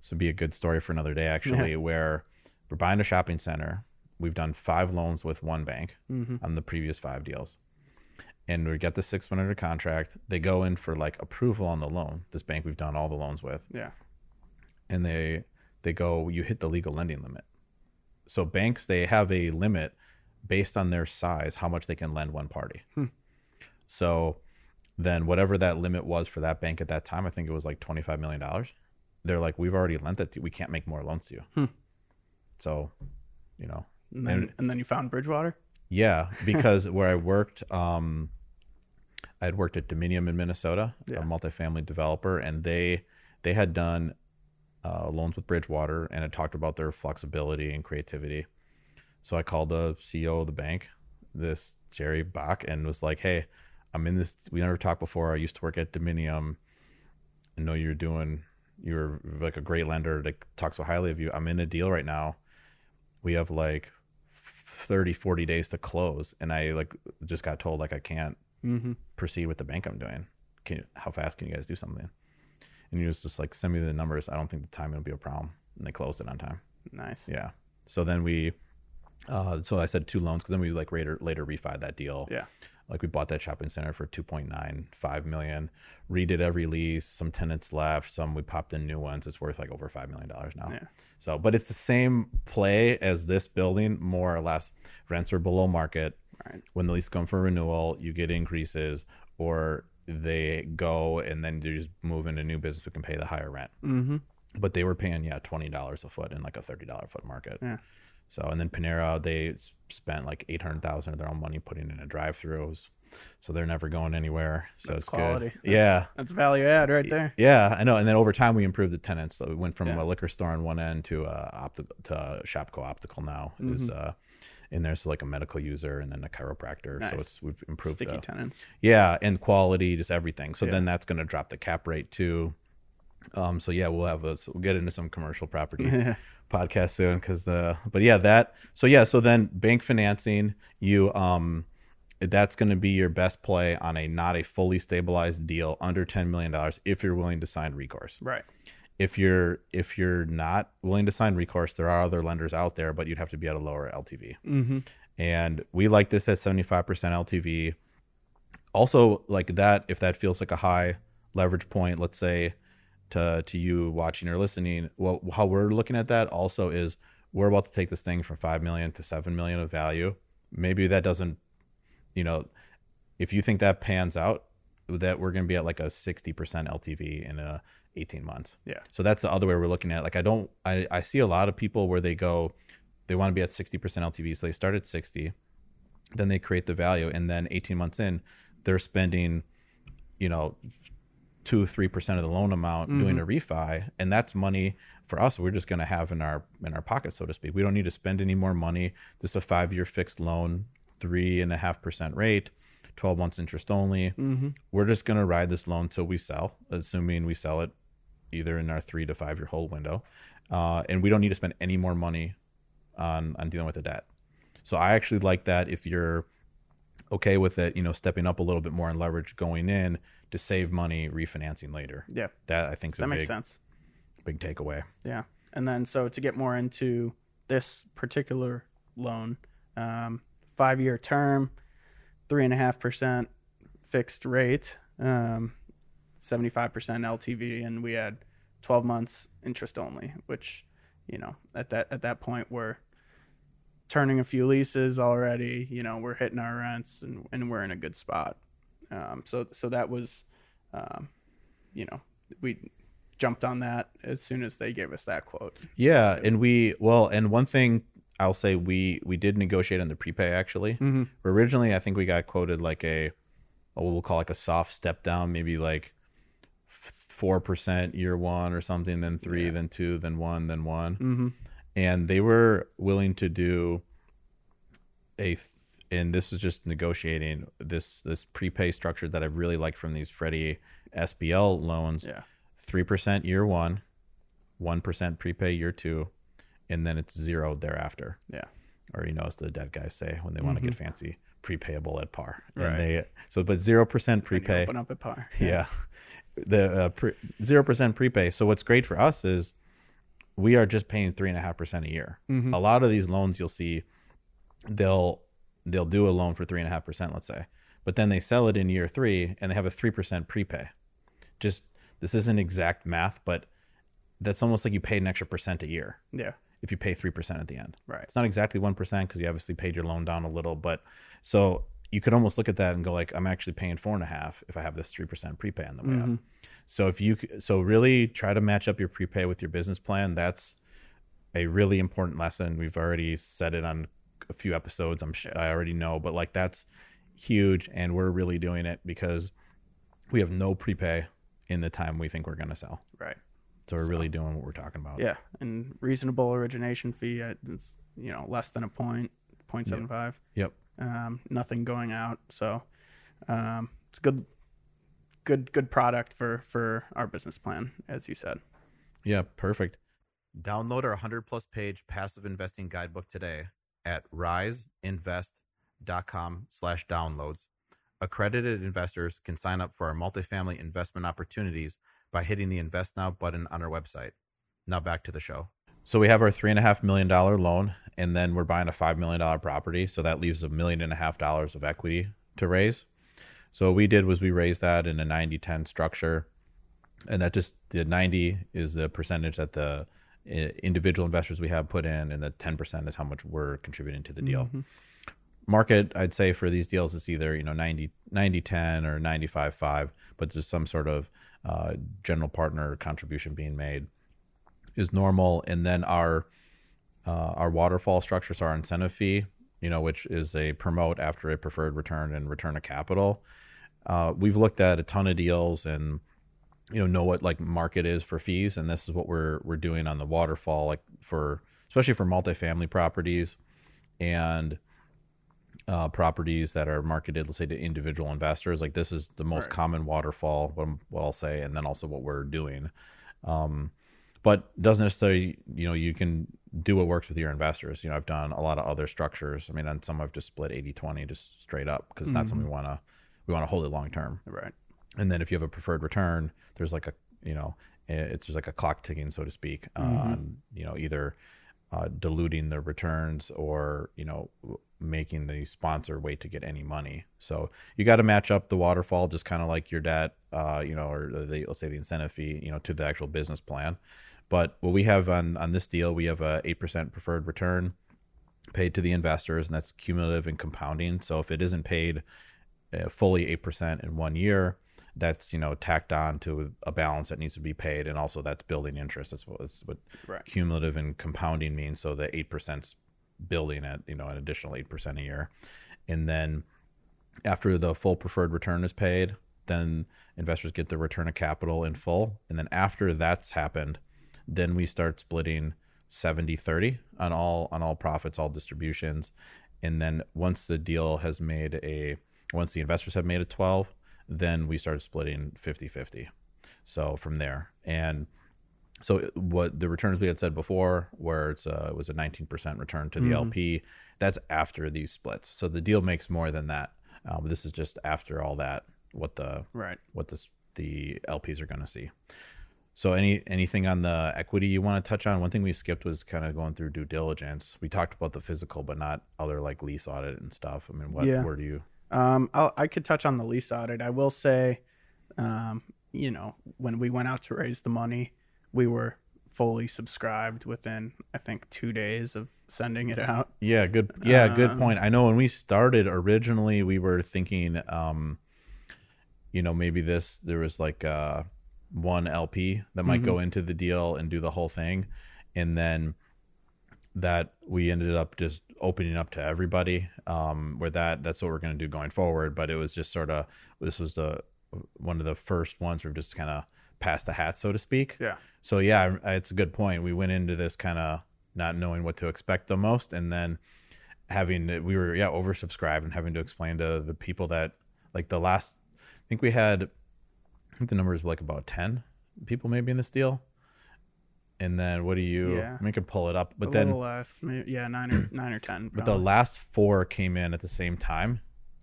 this would be a good story for another day actually, (laughs) where we're buying a shopping center. We've done five loans with one bank Mm-hmm. on the previous five deals. And we get the sixth one under contract. They go in for like approval on the loan. This bank we've done all the loans with Yeah. and they they go you hit the legal lending limit so banks they have a limit based on their size how much they can lend one party so then whatever that limit was for that bank at that time i think it was like 25 million dollars they're like we've already lent it to you we can't make more loans to you so you know And then and, then you found Bridgewater. yeah, because where I worked, um, I had worked at Dominium in Minnesota, Yeah. a multifamily developer, and they they had done uh, loans with Bridgewater, and had talked about their flexibility and creativity. So I called the CEO of the bank, this Jerry Baack, and was like, "Hey, I'm in this. We never talked before. I used to work at Dominium. I know you're doing. You're like a great lender that talks so highly of you. I'm in a deal right now. We have like 30, 40 days to close, and I like just got told like I can't Mm-hmm. proceed with the bank I'm doing. Can you, how fast can you guys do something? And he was just like, send me the numbers. I don't think the timing will be a problem. And they closed it on time. Nice. Yeah. So then we, uh, so I said two loans because then we like later later refied that deal. Yeah. Like we bought that shopping center for 2.95 million, redid every lease, some tenants left, some we popped in new ones. It's worth like over $5 million now. Yeah. So, but it's the same play as this building, more or less. Rents are below market. Right. When the lease come for renewal, you get increases, or they go and then you just move into new business who can pay the higher rent. Mm-hmm. But they were paying yeah twenty dollars a foot in like a thirty dollar foot market. Yeah. So and then Panera they spent like eight hundred thousand of their own money putting in a drive throughs, so they're never going anywhere. So That's it's quality. good. That's- yeah. That's value add right there. Yeah, I know. And then over time, we improved the tenants. So we went from Yeah. a liquor store on one end to a optical to a Shopko Optical now is Mm-hmm. uh, in there. So like a medical user and then a chiropractor. So it's we've improved Sticky the, tenants. yeah, and quality, just everything. So Yeah. then that's going to drop the cap rate too. Um, so yeah, we'll have us. we'll get into some commercial property (laughs) podcast soon because uh, but yeah, that so yeah, so then bank financing, you um, that's going to be your best play on a not a fully stabilized deal under ten million dollars if you're willing to sign recourse. Right. If you're if you're not willing to sign recourse, there are other lenders out there, but you'd have to be at a lower LTV Mm-hmm. and we like this at 75% LTV. Also, like that, if that feels like a high leverage point, let's say to to you watching or listening, well, how we're looking at that also is we're about to take this thing from five million to seven million of value. Maybe that doesn't, you know, if you think that pans out, that we're going to be at like a 60% LTV in a 18 months. Yeah. So that's the other way we're looking at. it. Like I don't, I, I see a lot of people where they go, they want to be at 60% LTV. So they start at 60, then they create the value. And then 18 months in, they're spending, you know, two, 3% of the loan amount doing a refi. And that's money for us. We're just going to have in our, in our pocket, so to speak. We don't need to spend any more money. This is a five year fixed loan, three and a half percent rate. 12 months interest only. Mm-hmm. We're just going to ride this loan till we sell, assuming we sell it either in our three to five year hold window. Uh, and we don't need to spend any more money on, on dealing with the debt. So I actually like that if you're okay with it, you know, stepping up a little bit more in leverage going in to save money refinancing later. Yeah. That I think is That a makes big, sense. big takeaway. Yeah. And then so to get more into this particular loan, um, five year term, three and a half percent fixed rate, um, 75% LTV, and we had 12 months interest only, which, you know, at that, at that point we're turning a few leases already, you know, we're hitting our rents and, and we're in a good spot. Um, so, so that was, um, you know, we jumped on that as soon as they gave us that quote. Yeah, and we well, and one thing I'll say we we did negotiate on the prepay actually. Mm-hmm. Originally, I think we got quoted like a what we'll call like a soft step down, maybe like four percent year one or something, then three, Yeah. then two, then one, then one, Mm-hmm. and they were willing to do a. Th- and this was just negotiating this this prepay structure that I really like from these Freddie SBL loans Yeah. three percent year one, one percent prepay year two, and then it's zero thereafter. Yeah. Or you know, as the dead guys say when they want to get fancy, prepayable at par. Right. And they so but zero percent prepay. Open up at par. Yeah, (laughs) the uh, zero percent prepay. So what's great for us is we are just paying three and a half percent a year. Mhm. A lot of these loans you'll see, they'll they'll do a loan for three and a half percent, let's say, but then they sell it in year three and they have a three percent prepay. Just this isn't exact math, but that's almost like you paid an extra percent a year Yeah. if you pay three percent at the end. Right. It's not exactly one percent because you obviously paid your loan down a little, but so you could almost look at that and go like, I'm actually paying four and a half if I have this three percent prepay on the way up. Mhm. So if you so really try to match up your prepay with your business plan, that's a really important lesson. We've already said it on a few episodes. I'm sure I already know, but like that's huge, and we're really doing it because we have no prepay in the time we think we're going to sell. Right. So we're really doing what we're talking about. Yeah, and reasonable origination fee. It's you know less than a point, point seven five. Yep. Um, nothing going out, so um, it's good, good, good product for for our business plan, as you said. Yeah, perfect. Download our 100 plus page passive investing guidebook today at riseinvest.com slash downloads. Accredited investors can sign up for our multifamily investment opportunities by hitting the Invest Now button on our website. Now back to the show. So we have our three and a half million dollar loan, and then we're buying a five million dollar property. So that leaves a million and a half dollars of equity to raise. So what we did was we raised that in a 90-10 structure and that just the 90 is the percentage that the individual investors we have put in and the 10% is how much we're contributing to the deal market i'd say for these deals it's either you know 90 90 10 or 95 5 but there's some sort of uh, general partner contribution being made is normal. And then our uh, our waterfall structures our incentive fee you know which is a promote after a preferred return and return of capital. Uh, we've looked at a ton of deals and you know know what like market is for fees. And this is what we're we're doing on the waterfall like for especially for multifamily properties and uh, properties that are marketed let's say to individual investors. Like this is the most Right. common waterfall what, what i'll say and then also what we're doing. Um, but doesn't necessarily you know you can do what works with your investors. You know i've done a lot of other structures. I mean on some i've just split 80 20 just straight up because that's something we want to we want to hold it long term. Right. and then if you have a preferred return there's like a you know it's just like a clock ticking so to speak on you know either uh, diluting the returns or you know making the sponsor wait to get any money. So you got to match up the waterfall just kind of like your debt uh, you know or the let's say the incentive fee you know to the actual business plan but what we have on on this deal we have a 8% preferred return paid to the investors and that's cumulative and compounding. So if it isn't paid uh, fully 8% in one year that's you know tacked on to a balance that needs to be paid and also that's building interest. That's what, that's what Right. cumulative and compounding means. So the 8% building at you know an additional 8% a year. And then after the full preferred return is paid then investors get the return of capital in full. And then after that's happened then we start splitting 70 30 on all on all profits all distributions. And then once the deal has made a once the investors have made a 12 then we start splitting 50 50 so from there. And so what the returns we had said before where it's uh, it was a 19% return to the lp that's after these splits. So the deal makes more than that. Um, this is just after all that what the Right. what this the lps are going to see so any anything on the equity you want to touch on? One thing we skipped was kind of going through due diligence. We talked about the physical, but not other like lease audit and stuff. I mean, what Yeah. where do you? Um, I'll, I could touch on the lease audit. I will say, um, you know, when we went out to raise the money, we were fully subscribed within, I think, two days of sending it out. Yeah, good. Yeah, good Um, point. I know when we started originally, we were thinking, um, you know, maybe this there was like uh, one LP that might go into the deal and do the whole thing, and then that we ended up just opening up to everybody. Um, where that that's what we're going to do going forward. But it was just sort of this was the one of the first ones we've just kind of passed the hat, so to speak. Yeah. So yeah, it's a good point. We went into this kind of not knowing what to expect the most, and then having we were yeah oversubscribed and having to explain to the people that like the last I think we had I think the number is like about ten people maybe in this deal. And then what do you? Yeah. We can pull it up, but a then less, maybe, yeah, nine or nine or ten. but the last four came in at the same time,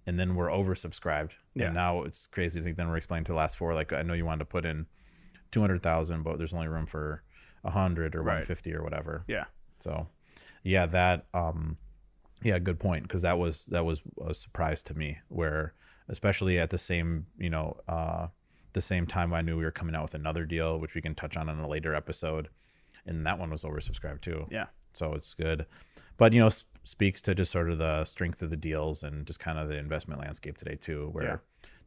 and then we're oversubscribed. Yeah. And now it's crazy to think. Then we're explaining to the last four. Like I know you wanted to put in two hundred thousand, but there's only room for a hundred or Right. one fifty or whatever. yeah, So, yeah, that um, yeah, good point because that was that was a surprise to me. Where especially at the same you know uh, the same time I knew we were coming out with another deal, which we can touch on in a later episode, and that one was oversubscribed too yeah, so it's good but you know s- speaks to just sort of the strength of the deals and just kind of the investment landscape today too where Yeah.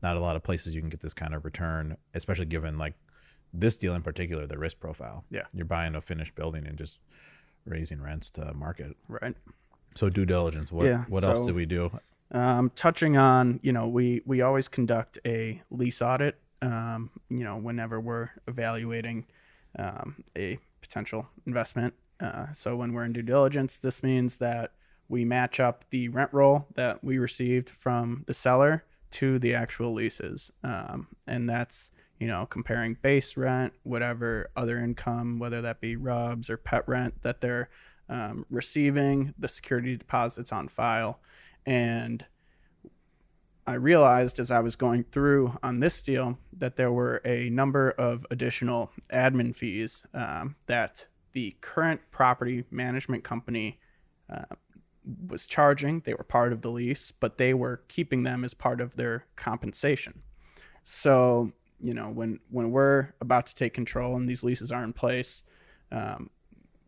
not a lot of places you can get this kind of return especially given like this deal in particular the risk profile Yeah. you're buying a finished building and just raising rents to market right. so due diligence what Yeah, what else so- did we do Um, touching on, you know, we we always conduct a lease audit. Um, you know, whenever we're evaluating um, a potential investment. Uh, so when we're in due diligence, this means that we match up the rent roll that we received from the seller to the actual leases, um, and that's you know comparing base rent, whatever other income, whether that be rubs or pet rent that they're um, receiving, the security deposits on file, and I realized as I was going through on this deal that there were a number of additional admin fees um, that the current property management company uh, was charging. They were part of the lease, but they were keeping them as part of their compensation. So, you know, when when we're about to take control and these leases are in place, um,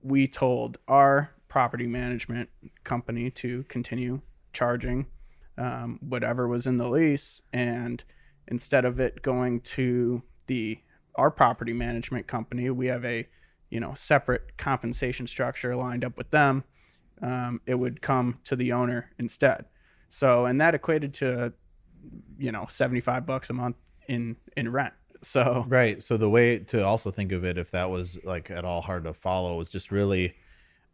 we told our property management company to continue charging um, whatever was in the lease, and instead of it going to the our property management company, we have a you know separate compensation structure lined up with them. Um, it would come to the owner instead. So, and that equated to you know seventy five bucks a month in in rent. So Right. So the way to also think of it, if that was like at all hard to follow, is just really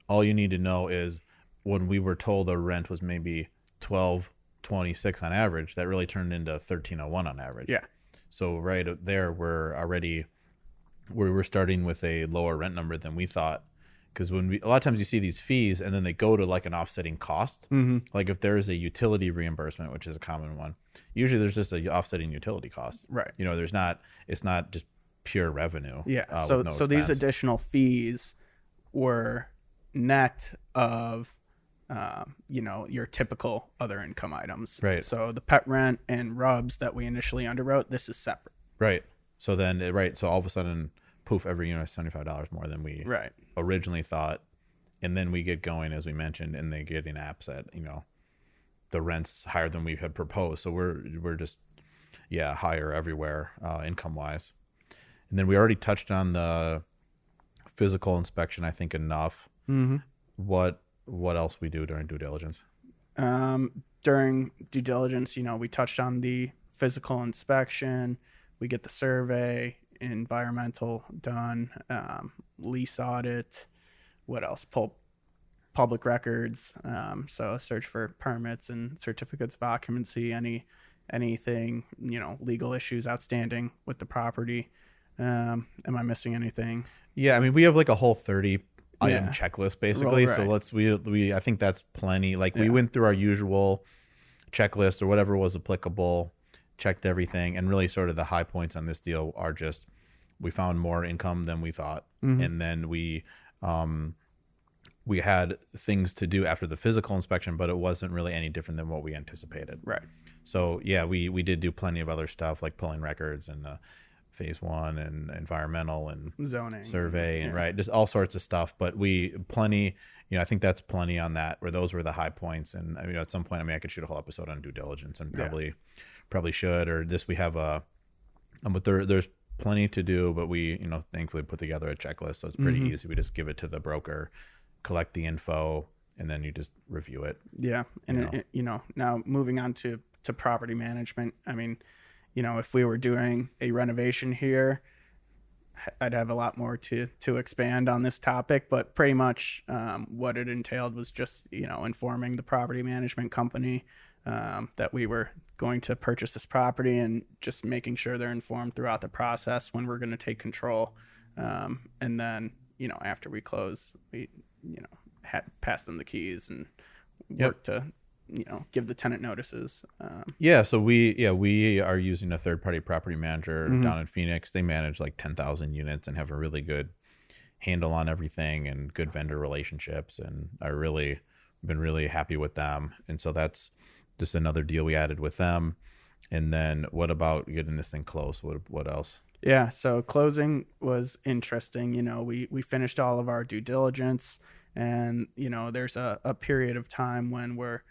all you need to know is when we were told the rent was maybe twelve twenty six on average, that really turned into thirteen oh one on average. yeah, So right there, we're already we were starting with a lower rent number than we thought. Because when we a lot of times you see these fees and then they go to like an offsetting cost. mm-hmm. Like if there is a utility reimbursement, which is a common one, usually there's just a offsetting utility cost. right. You know, there's not. It's not just pure revenue. Yeah. uh, so no so these additional fees were net of um, you know your typical other income items. Right. So the pet rent and rubs that we initially underwrote, this is separate. right. So then right. So all of a sudden, poof, every unit is seventy five dollars more than we Right. originally thought, and then we get going as we mentioned, and they get in apps at you know, the rents higher than we had proposed. So we're we're just yeah higher everywhere uh, income wise, and then we already touched on the physical inspection. I think enough. Mm-hmm. What what else we do during due diligence? Um, during due diligence, you know, we touched on the physical inspection. We get the survey, environmental done, um, lease audit. What else? Pull public records. Um, so search for permits and certificates of occupancy. Any anything you know legal issues outstanding with the property. Um, am I missing anything? Yeah, I mean, we have like a whole thirty item Yeah. checklist basically. Right. So let's we we I think that's plenty. Like we went through our usual checklist or whatever was applicable, checked everything, and really sort of the high points on this deal are just we found more income than we thought, Mhm. and then we um we had things to do after the physical inspection, but it wasn't really any different than what we anticipated. Right. So yeah, we we did do plenty of other stuff like pulling records and uh, phase one and environmental and Zoning. survey and Yeah. right just all sorts of stuff but we plenty you know i think that's plenty on that where those were the high points and i mean at some point i mean i could shoot a whole episode on due diligence and Yeah. probably probably should or this we have a um, but there there's plenty to do but we you know thankfully put together a checklist so it's pretty Mhm. easy we just give it to the broker collect the info and then you just review it Yeah, and You you know. know, you know now moving on to to property management. I mean, you know, if we were doing a renovation here, I'd have a lot more to to expand on this topic. But pretty much um, what it entailed was just you know informing the property management company um, that we were going to purchase this property and just making sure they're informed throughout the process when we're going to take control. Um, and then you know after we close, we you know ha- pass them the keys and Yep. work to you know give the tenant notices. Um, Yeah, so we yeah we are using a third party property manager Mhm. down in Phoenix. They manage like ten thousand units and have a really good handle on everything and good vendor relationships. And I really been really happy with them. And so that's just another deal we added with them. And then what about getting this thing close? What what else? Yeah, so closing was interesting. You know, we we finished all of our due diligence, and you know, there's a, a period of time when we're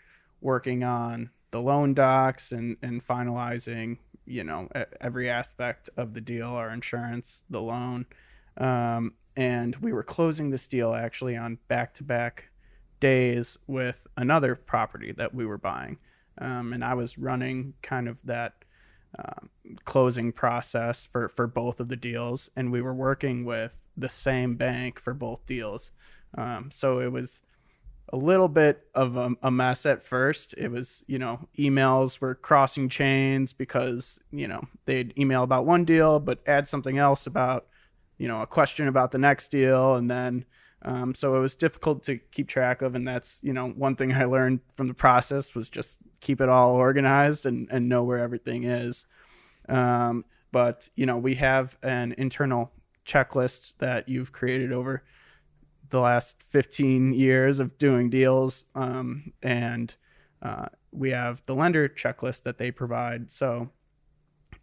working on the loan docs and and finalizing, you know, every aspect of the deal, our insurance, the loan, um, and we were closing this deal actually on back to back days with another property that we were buying, um, and I was running kind of that um, closing process for for both of the deals, and we were working with the same bank for both deals. Um, so it was a little bit of a, a, mess at first. It was, you know, emails were crossing chains because, you know, they'd email about one deal, but add something else about, you know, a question about the next deal. And then, um, so it was difficult to keep track of. And that's, you know, one thing I learned from the process was just keep it all organized and, and know where everything is. Um, but, you know, we have an internal checklist that you've created over the last 15 years of doing deals. Um, and uh, we have the lender checklist that they provide. So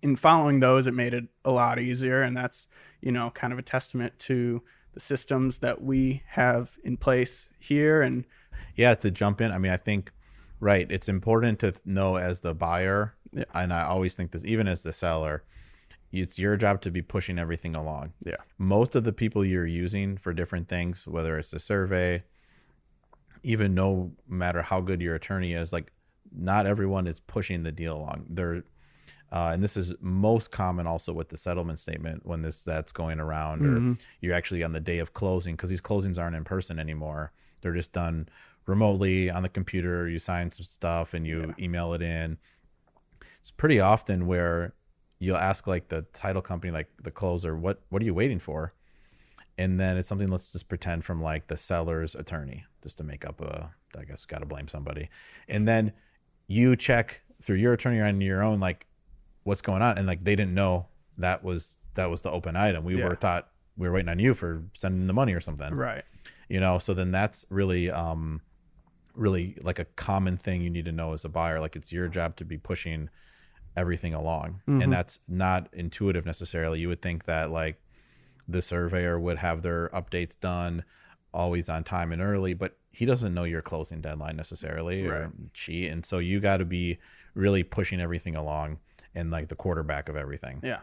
in following those, it made it a lot easier. And that's, you know, kind of a testament to the systems that we have in place here. And yeah, to jump in, I mean, I think, right, it's important to know as the buyer. Yeah. And I always think this, even as the seller, it's your job to be pushing everything along. Yeah. Most of the people you're using for different things, whether it's a survey, even no matter how good your attorney is, like not everyone is pushing the deal along. They're uh, and this is most common also with the settlement statement when this that's going around mm-hmm. or you're actually on the day of closing because these closings aren't in person anymore they're just done remotely on the computer you sign some stuff and you yeah. email it in it's pretty often where you'll ask like the title company, like the closer, what what are you waiting for? And then it's something let's just pretend from like the seller's attorney, just to make up a I guess gotta blame somebody. And then you check through your attorney on your own, like what's going on. And like they didn't know that was that was the open item. We yeah. were thought we were waiting on you for sending the money or something. Right. You know, so then that's really um really like a common thing you need to know as a buyer. Like it's your job to be pushing everything along. Mm-hmm. and that's not intuitive necessarily. You would think that like the surveyor would have their updates done always on time and early but he doesn't know your closing deadline necessarily right. or she and so you got to be really pushing everything along and like the quarterback of everything. Yeah.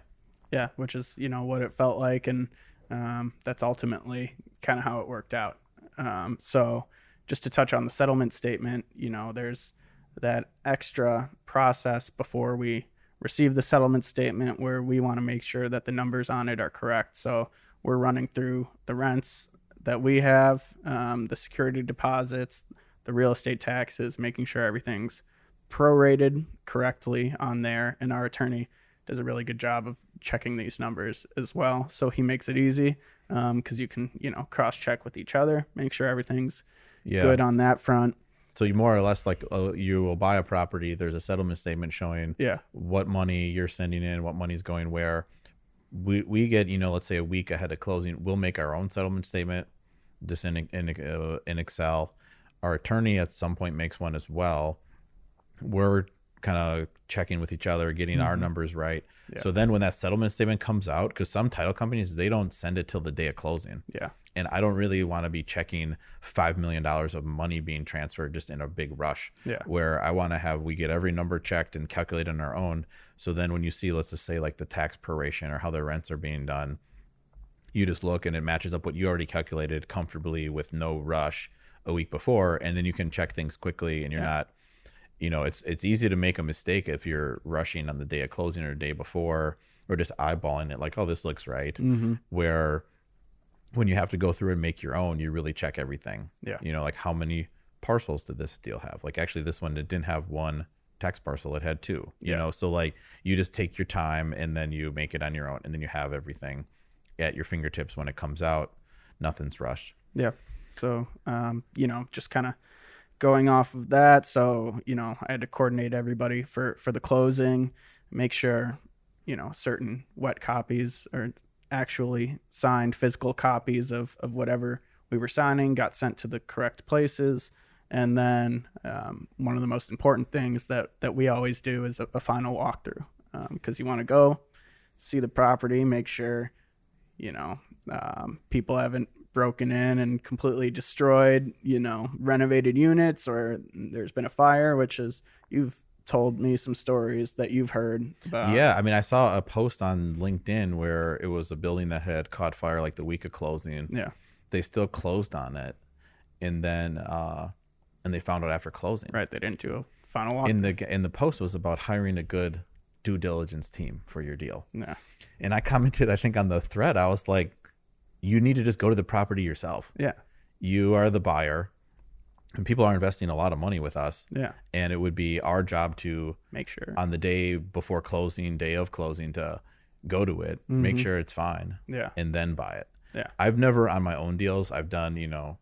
Yeah which is you know what it felt like and um, that's ultimately kind of how it worked out. Um, so just to touch on the settlement statement you know there's that extra process before we receive the settlement statement where we want to make sure that the numbers on it are correct. So we're running through the rents that we have, um, the security deposits, the real estate taxes, making sure everything's prorated correctly on there. And our attorney does a really good job of checking these numbers as well. So he makes it easy because um, you can, you know, cross check with each other, make sure everything's yeah. good on that front. So you more or less like uh, you will buy a property. There's a settlement statement showing yeah what money you're sending in, what money's going where. We we get you know let's say a week ahead of closing. We'll make our own settlement statement, just in in, uh, in Excel. Our attorney at some point makes one as well. We're kind of checking with each other, getting mm-hmm. our numbers right. Yeah. So then when that settlement statement comes out, because some title companies they don't send it till the day of closing. Yeah. And I don't really want to be checking five million dollars of money being transferred just in a big rush. Yeah. Where I want to have we get every number checked and calculated on our own. So then when you see, let's just say like the tax proration or how the rents are being done, you just look and it matches up what you already calculated comfortably with no rush a week before, and then you can check things quickly and you're yeah. not you know it's it's easy to make a mistake if you're rushing on the day of closing or the day before or just eyeballing it like oh this looks right mm-hmm. where when you have to go through and make your own you really check everything. Yeah. You know like how many parcels did this deal have? Like actually this one it didn't have one tax parcel it had two you yeah. know? So like you just take your time and then you make it on your own and then you have everything at your fingertips when it comes out. Nothing's rushed. Yeah. So um you know just kind of going off of that. So, you know, I had to coordinate everybody for, for the closing, make sure, you know, certain wet copies or actually signed physical copies of, of whatever we were signing got sent to the correct places. And then um, one of the most important things that, that we always do is a, a final walkthrough because um, you want to go see the property, make sure, you know, um, people haven't broken in and completely destroyed, you know, renovated units or there's been a fire, which is you've told me some stories that you've heard about. Yeah, I mean, I saw a post on LinkedIn where it was a building that had caught fire like the week of closing. Yeah. They still closed on it. And then uh and they found out after closing. Right, they didn't do a final walk. In the in the post was about hiring a good due diligence team for your deal. Yeah. And I commented, I think on the thread, I was like, you need to just go to the property yourself. Yeah. You are the buyer, and people are investing a lot of money with us. Yeah. And it would be our job to, Make sure. on the day before closing, day of closing, to go to it, make Mhm. sure it's fine, yeah. and then buy it. Yeah. I've never, on my own deals, I've done, you know,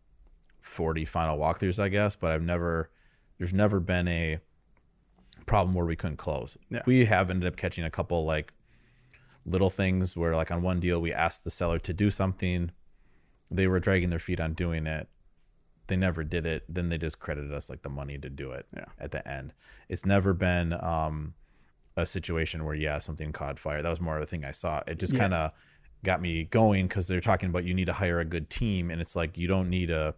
40 final walkthroughs, I guess, but I've never, there's never been a problem where we couldn't close. Yeah. We have ended up catching a couple like little things where like on one deal we asked the seller to do something they were dragging their feet on doing it they never did it then they just credited us like the money to do it Yeah. at the end it's never been um a situation where yeah something caught fire that was more of a thing i saw it just Yeah. kind of got me going because they're talking about you need to hire a good team and it's like you don't need a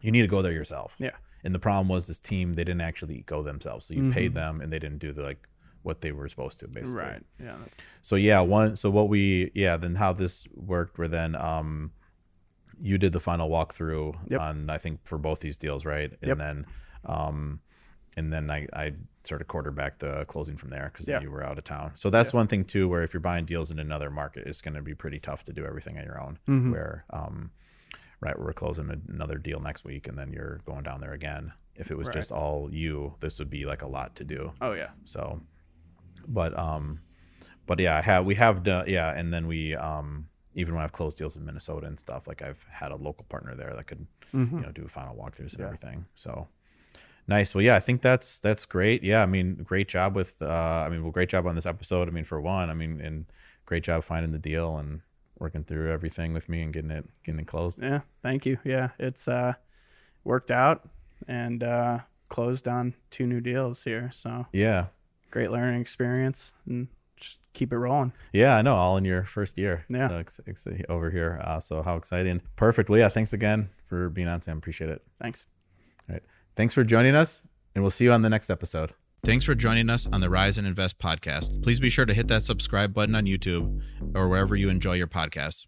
you need to go there yourself Yeah. and the problem was this team they didn't actually go themselves so you Mhm. paid them and they didn't do the like what they were supposed to basically Right. Yeah. That's so yeah one so what we yeah then how this worked were then um you did the final walkthrough Yep. on i think for both these deals right and Yep. then um and then i i sort of quarterback the closing from there because Yeah. you were out of town so that's one thing too where if you're buying deals in another market it's going to be pretty tough to do everything on your own Mhm. where um right we're closing another deal next week and then you're going down there again if it was Right. just all you this would be like a lot to do Oh yeah. so, but um, but yeah, I have we have done yeah, and then we um even when I've closed deals in Minnesota and stuff, like I've had a local partner there that could Mhm. you know do final walkthroughs and Yeah. everything. So nice. Well, yeah, I think that's that's great. Yeah, I mean, great job with uh, I mean, well, great job on this episode. I mean, for one, I mean, and great job finding the deal and working through everything with me and getting it getting it closed. Yeah. Thank you. Yeah. It's uh worked out and uh closed on two new deals here. So Yeah. Great learning experience and just keep it rolling. Yeah, I know. All in your first year. Yeah. So ex- ex- over here. Uh, so how exciting. Perfect. Well, yeah, thanks again for being on, Sam. Appreciate it. Thanks. All right. Thanks for joining us, and we'll see you on the next episode. Thanks for joining us on the Rise and Invest podcast. Please be sure to hit that subscribe button on YouTube or wherever you enjoy your podcasts.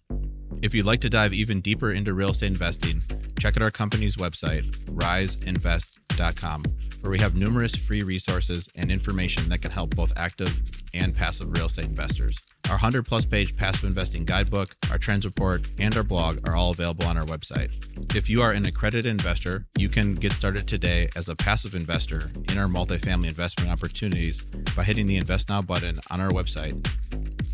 If you'd like to dive even deeper into real estate investing, check out our company's website, riseinvest.com, where we have numerous free resources and information that can help both active and passive real estate investors. Our 100 plus page passive investing guidebook, our trends report, and our blog are all available on our website. If you are an accredited investor, you can get started today as a passive investor in our multifamily investment opportunities by hitting the Invest Now button on our website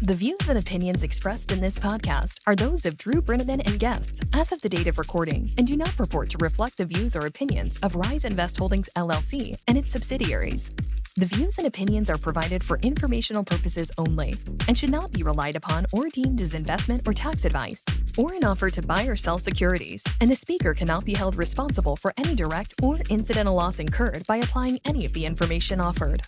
The views and opinions expressed in this podcast are those of Drew Breneman and guests as of the date of recording and do not purport to reflect the views or opinions of Rise Invest Holdings LLC and its subsidiaries. The views and opinions are provided for informational purposes only and should not be relied upon or deemed as investment or tax advice or an offer to buy or sell securities, and the speaker cannot be held responsible for any direct or incidental loss incurred by applying any of the information offered.